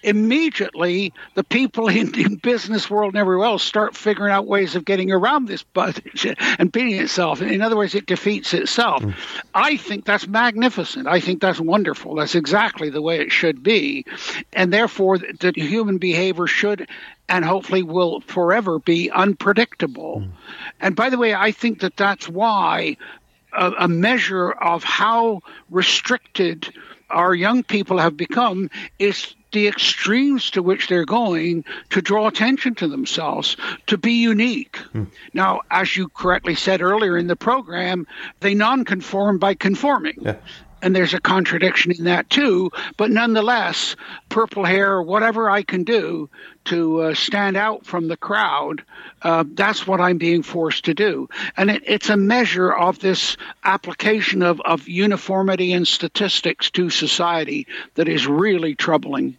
immediately the people in the business world and everywhere else start figuring out ways of getting around this budget and beating itself. In other words, it defeats itself. Mm. I think that's magnificent. I think that's wonderful. That's exactly the way it should be. And therefore, the human behavior should and hopefully will forever be unpredictable. Mm. And by the way, I think that that's why a, a measure of how restricted our young people have become is the extremes to which they're going to draw attention to themselves, to be unique. Hmm. Now, as you correctly said earlier in the program, they non-conform by conforming. Yeah and there's a contradiction in that too. But nonetheless, purple hair whatever I can do to uh, stand out from the crowd, uh, that's what I'm being forced to do. And it, it's a measure of this application of, of uniformity and statistics to society that is really troubling.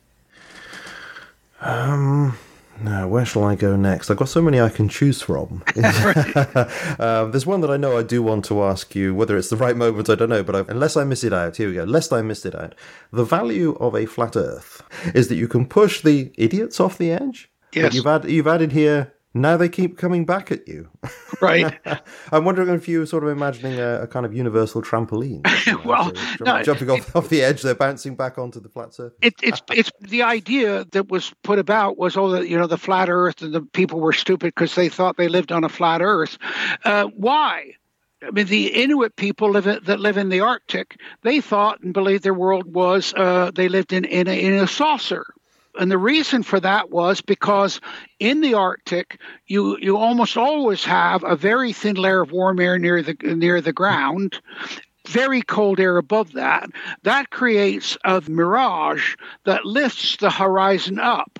Um, now, where shall I go next? I've got so many I can choose from. um, there's one that I know I do want to ask you. Whether it's the right moment, I don't know. But I've, unless I miss it out, here we go. Lest I missed it out. The value of a flat Earth is that you can push the idiots off the edge. Yes. you've, add, you've added here now they keep coming back at you. Right. I'm wondering if you were sort of imagining a, a kind of universal trampoline. You know, well, so no, jumping off, off the edge, they're bouncing back onto the flat surface. It, it's it's the idea that was put about was oh, the, you know, the flat Earth and the people were stupid because they thought they lived on a flat Earth. Uh, why? I mean, the Inuit people live in, that live in the Arctic, they thought and believed their world was uh, they lived in in a, in a saucer and the reason for that was because in the Arctic, you you almost always have a very thin layer of warm air near the near the ground, very cold air above that. That creates a mirage that lifts the horizon up,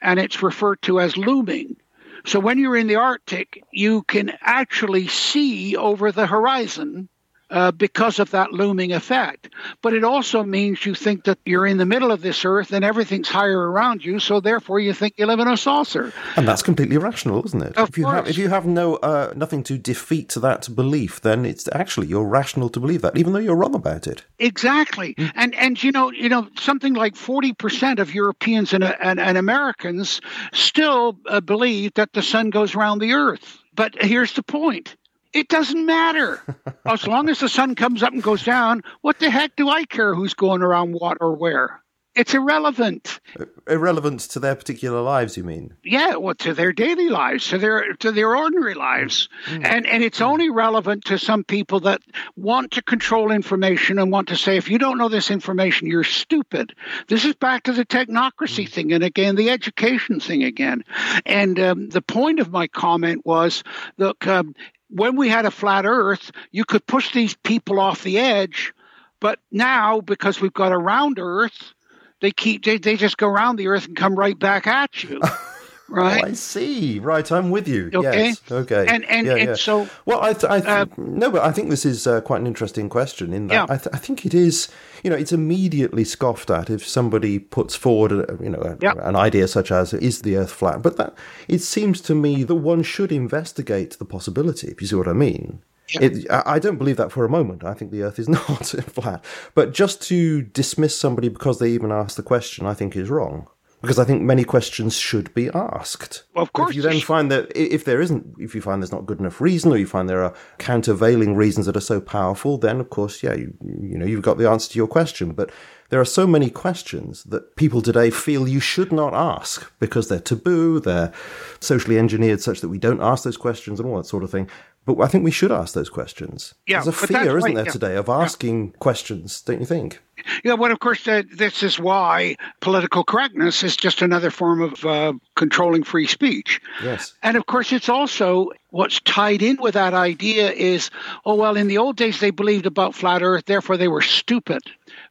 and it's referred to as looming. So when you're in the Arctic, you can actually see over the horizon uh, because of that looming effect. But it also means you think that you're in the middle of this earth and everything's higher around you, so therefore you think you live in a saucer. And that's completely rational, isn't it? Of if you course. have if you have no uh, nothing to defeat that belief, then it's actually you're rational to believe that, even though you're wrong about it. Exactly. Mm. And and you know you know something like forty percent of Europeans and, and, and Americans still uh, believe that the sun goes around the earth. But here's the point it doesn't matter. as long as the sun comes up and goes down, what the heck do I care who's going around what or where? It's irrelevant. Irrelevant to their particular lives, you mean? Yeah, well, to their daily lives, to their to their ordinary lives, mm. and and it's mm. only relevant to some people that want to control information and want to say, if you don't know this information, you're stupid. This is back to the technocracy mm. thing, and again, the education thing again. And um, the point of my comment was, look, um, when we had a flat earth, you could push these people off the edge. But now, because we've got a round earth, they keep they, they just go around the earth and come right back at you. Right. Oh, I see. Right, I'm with you. Okay. Yes. Okay. And and, yeah, and yeah. so well, I, th- I th- uh, no, but I think this is uh, quite an interesting question. In that, yeah. I, th- I, think it is. You know, it's immediately scoffed at if somebody puts forward, a, you know, a, yeah. an idea such as "Is the Earth flat?" But that it seems to me that one should investigate the possibility. If you see what I mean. Yeah. It, I don't believe that for a moment. I think the Earth is not flat. But just to dismiss somebody because they even asked the question, I think is wrong because I think many questions should be asked. Well, of course. If you then find that if there isn't, if you find there's not good enough reason, or you find there are countervailing reasons that are so powerful, then of course, yeah, you, you know, you've got the answer to your question. But there are so many questions that people today feel you should not ask because they're taboo, they're socially engineered such that we don't ask those questions and all that sort of thing. But I think we should ask those questions. Yeah, There's a fear, isn't there, yeah. today, of asking yeah. questions, don't you think? Yeah, well, of course, uh, this is why political correctness is just another form of uh, controlling free speech. Yes. And of course, it's also what's tied in with that idea is, oh, well, in the old days they believed about flat Earth, therefore they were stupid.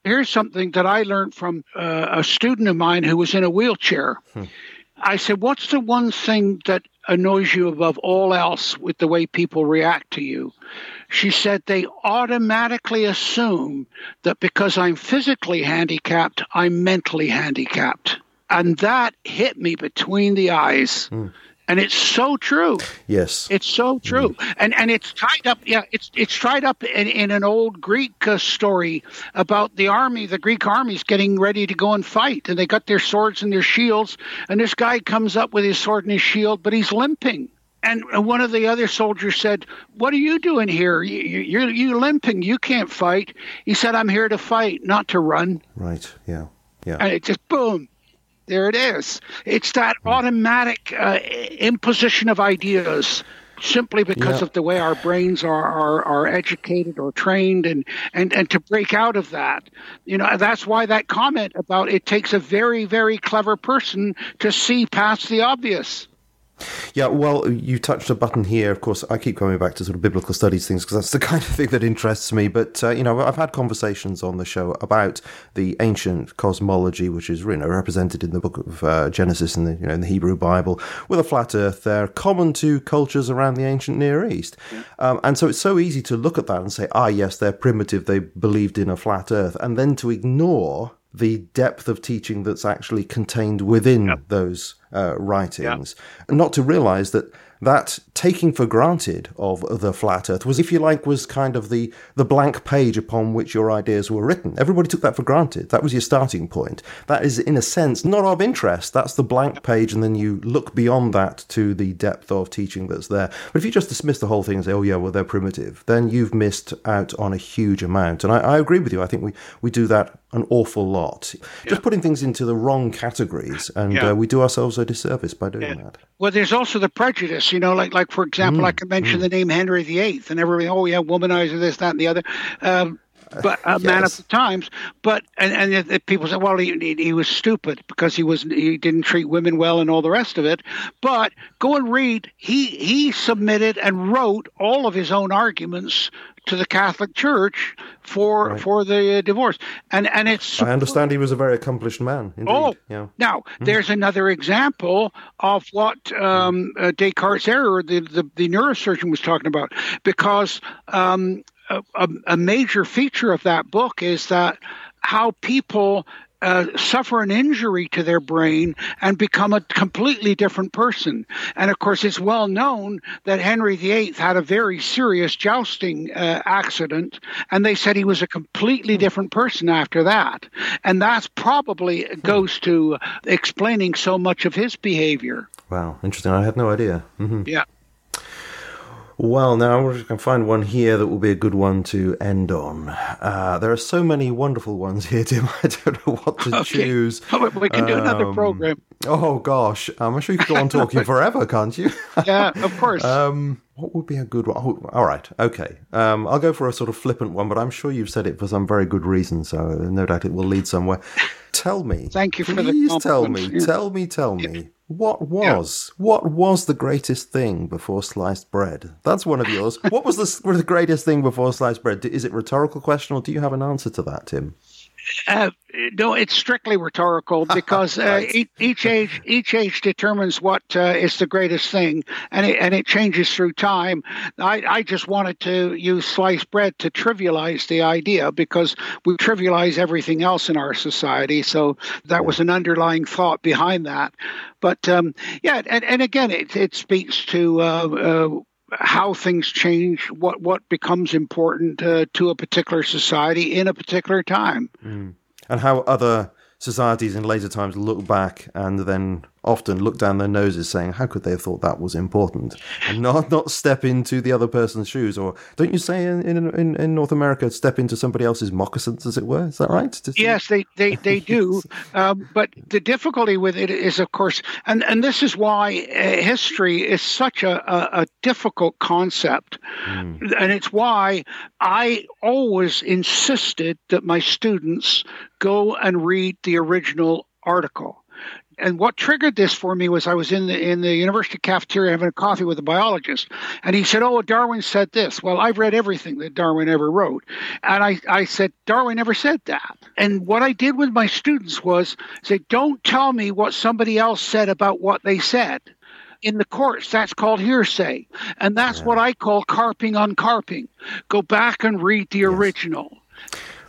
Here's something that I learned from uh, a student of mine who was in a wheelchair. Hmm. I said, What's the one thing that annoys you above all else with the way people react to you? She said, They automatically assume that because I'm physically handicapped, I'm mentally handicapped. And that hit me between the eyes. Mm and it's so true. Yes, it's so true, mm. and and it's tied up. Yeah, it's it's tied up in, in an old Greek uh, story about the army. The Greek army's getting ready to go and fight, and they got their swords and their shields. And this guy comes up with his sword and his shield, but he's limping. And one of the other soldiers said, "What are you doing here? You, you're you limping. You can't fight." He said, "I'm here to fight, not to run." Right. Yeah. Yeah. And it just boom there it is. It's that automatic uh, imposition of ideas simply because of the way our brains are, are, are educated or trained and, and, and to break out of that. You know, that's why that comment about it takes a very, very clever person to see past the obvious. Yeah, well, you touched a button here. Of course, I keep coming back to sort of biblical studies things because that's the kind of thing that interests me. But uh, you know, I've had conversations on the show about the ancient cosmology, which is you know represented in the book of uh, Genesis and the you know in the Hebrew Bible, with a flat Earth there, common to cultures around the ancient Near East. Yeah. Um, and so it's so easy to look at that and say, ah, yes, they're primitive. They believed in a flat Earth, and then to ignore the depth of teaching that's actually contained within yep. those uh, writings, yep. not to realize that that taking for granted of the flat earth was if you like was kind of the the blank page upon which your ideas were written. Everybody took that for granted. That was your starting point. That is in a sense not of interest. That's the blank page and then you look beyond that to the depth of teaching that's there. But if you just dismiss the whole thing and say oh yeah well they're primitive then you've missed out on a huge amount. And i, I agree with you. I think we we do that an awful lot yeah. just putting things into the wrong categories and yeah. uh, we do ourselves a disservice by doing yeah. that well there's also the prejudice you know, like like for example, mm, I could mention mm. the name Henry VIII and everything. Oh yeah, womanizer, this, that, and the other. Um, but a yes. man of the times. But and and people say, well, he, he was stupid because he was he didn't treat women well and all the rest of it. But go and read. He he submitted and wrote all of his own arguments to the Catholic Church for right. for the uh, divorce. And and it's I understand he was a very accomplished man. Indeed. Oh, yeah. Now mm. there's another example of what um, uh, Descartes' error, the, the, the neurosurgeon was talking about, because um, a, a major feature of that book is that how people uh, suffer an injury to their brain and become a completely different person. And of course, it's well known that Henry VIII had a very serious jousting uh, accident, and they said he was a completely different person after that. And that's probably goes to explaining so much of his behavior. Wow, interesting. I had no idea. Mm-hmm. Yeah. Well, now going to find one here that will be a good one to end on. Uh, there are so many wonderful ones here, Tim. I don't know what to okay. choose. we can do um, another program. Oh gosh, I'm sure you could go on talking forever, can't you? yeah, of course. Um, what would be a good one? Oh, all right, okay. Um, I'll go for a sort of flippant one, but I'm sure you've said it for some very good reason, so no doubt it will lead somewhere. Tell me. Thank you for the Please tell me. Yeah. Tell me. Tell me. What was yeah. what was the greatest thing before sliced bread? That's one of yours. what was the, the greatest thing before sliced bread? Is it rhetorical question, or do you have an answer to that, Tim? Uh, no, it's strictly rhetorical because uh, right. each, each, age each age determines what uh, is the greatest thing, and it, and it changes through time. I, I just wanted to use sliced bread to trivialize the idea because we trivialize everything else in our society. So that was an underlying thought behind that. But um, yeah, and, and again, it it speaks to uh, uh, how things change, what what becomes important uh, to a particular society in a particular time, mm. and how other societies in later times look back and then often look down their noses saying, how could they have thought that was important? And not, not step into the other person's shoes. Or don't you say in, in, in North America, step into somebody else's moccasins, as it were? Is that right? Yes, they, they, they do. um, but the difficulty with it is, of course, and, and this is why uh, history is such a, a, a difficult concept. Mm. And it's why I always insisted that my students go and read the original article. And what triggered this for me was I was in the in the university cafeteria having a coffee with a biologist, and he said, "Oh, Darwin said this." Well, I've read everything that Darwin ever wrote, and I I said Darwin never said that. And what I did with my students was say, "Don't tell me what somebody else said about what they said." in the courts, that's called hearsay. And that's yeah. what I call carping on carping. Go back and read the yes. original.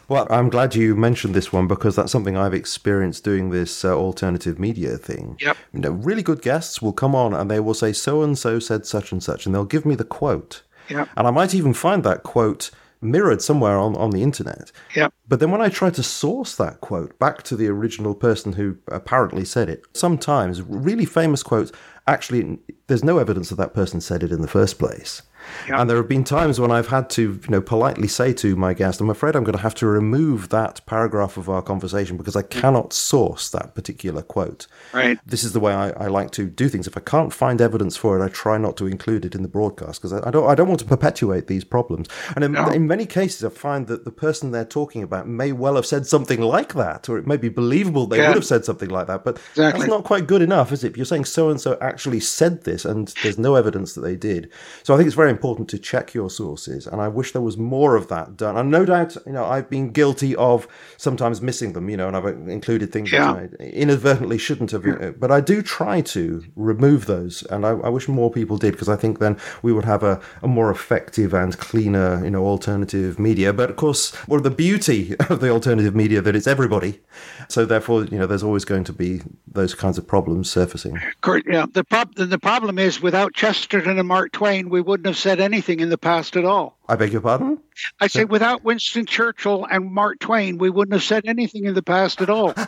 Well, I'm glad you mentioned this one because that's something I've experienced doing this uh, alternative media thing. Yep. You know, really good guests will come on and they will say, so and so said such and such, and they'll give me the quote. Yep. And I might even find that quote mirrored somewhere on, on the internet. Yep. But then when I try to source that quote back to the original person who apparently said it, sometimes really famous quotes, actually, there's no evidence that that person said it in the first place. And there have been times when I've had to, you know, politely say to my guest, I'm afraid I'm going to have to remove that paragraph of our conversation because I mm. cannot source that particular quote. Right. This is the way I, I like to do things. If I can't find evidence for it, I try not to include it in the broadcast because I, I, don't I don't want to perpetuate these problems. And in, no. in many cases, I find that the person they're talking about may well have said something like that, or it may be believable they yeah. would have said something like that. But exactly. that's not quite good enough, is it? If you're saying so and so actually said this and there's no evidence that they did. So I think it's very important to check your sources, and I wish there was more of that done. And no doubt, you know, I've been guilty of sometimes missing them, you know, and I've included things yeah. that I inadvertently shouldn't have. Yeah. But I do try to remove those, and I, I wish more people did because I think then we would have a, a, more effective and cleaner, you know, alternative media. But of course, well, the beauty of the alternative media that it's everybody, so therefore, you know, there's always going to be those kinds of problems surfacing. Yeah, the prob- the problem is without Chesterton and Mark Twain, we wouldn't have said anything in the past at all. I beg your pardon? I say without Winston Churchill and Mark Twain, we wouldn't have said anything in the past at all.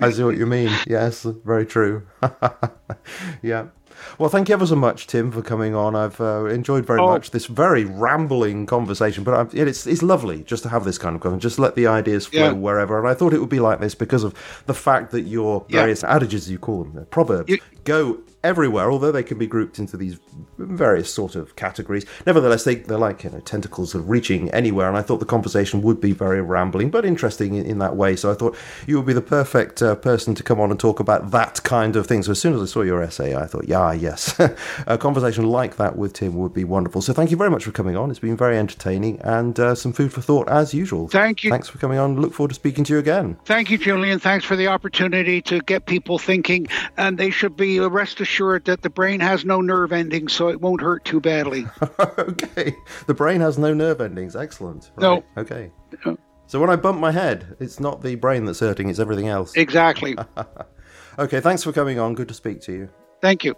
I see what you mean. Yes, very true. yeah. Well, thank you ever so much, Tim, for coming on. I've uh, enjoyed very oh. much this very rambling conversation, but I've, it's it's lovely just to have this kind of conversation, just let the ideas flow yeah. wherever. And I thought it would be like this because of the fact that your various yeah. adages, you call them, proverbs, you, go everywhere, although they can be grouped into these various sort of categories. Nevertheless, they, they're like you know tentacles of reaching anywhere, and I thought the conversation would be very rambling but interesting in, in that way. So I thought you would be the perfect uh, person to come on and talk about that kind of thing. So as soon as I saw your essay, I thought, yeah, yes, a conversation like that with Tim would be wonderful. So thank you very much for coming on. It's been very entertaining and uh, some food for thought as usual. Thank you. Thanks for coming on. Look forward to speaking to you again. Thank you, Julian. Thanks for the opportunity to get people thinking, and they should be rest assured that the brain has no nerve endings, so it won't hurt too badly. okay. The brain has no nerve endings. Excellent. Right. No. Okay. No. So when I bump my head, it's not the brain that's hurting, it's everything else. Exactly. okay, thanks for coming on. Good to speak to you. Thank you.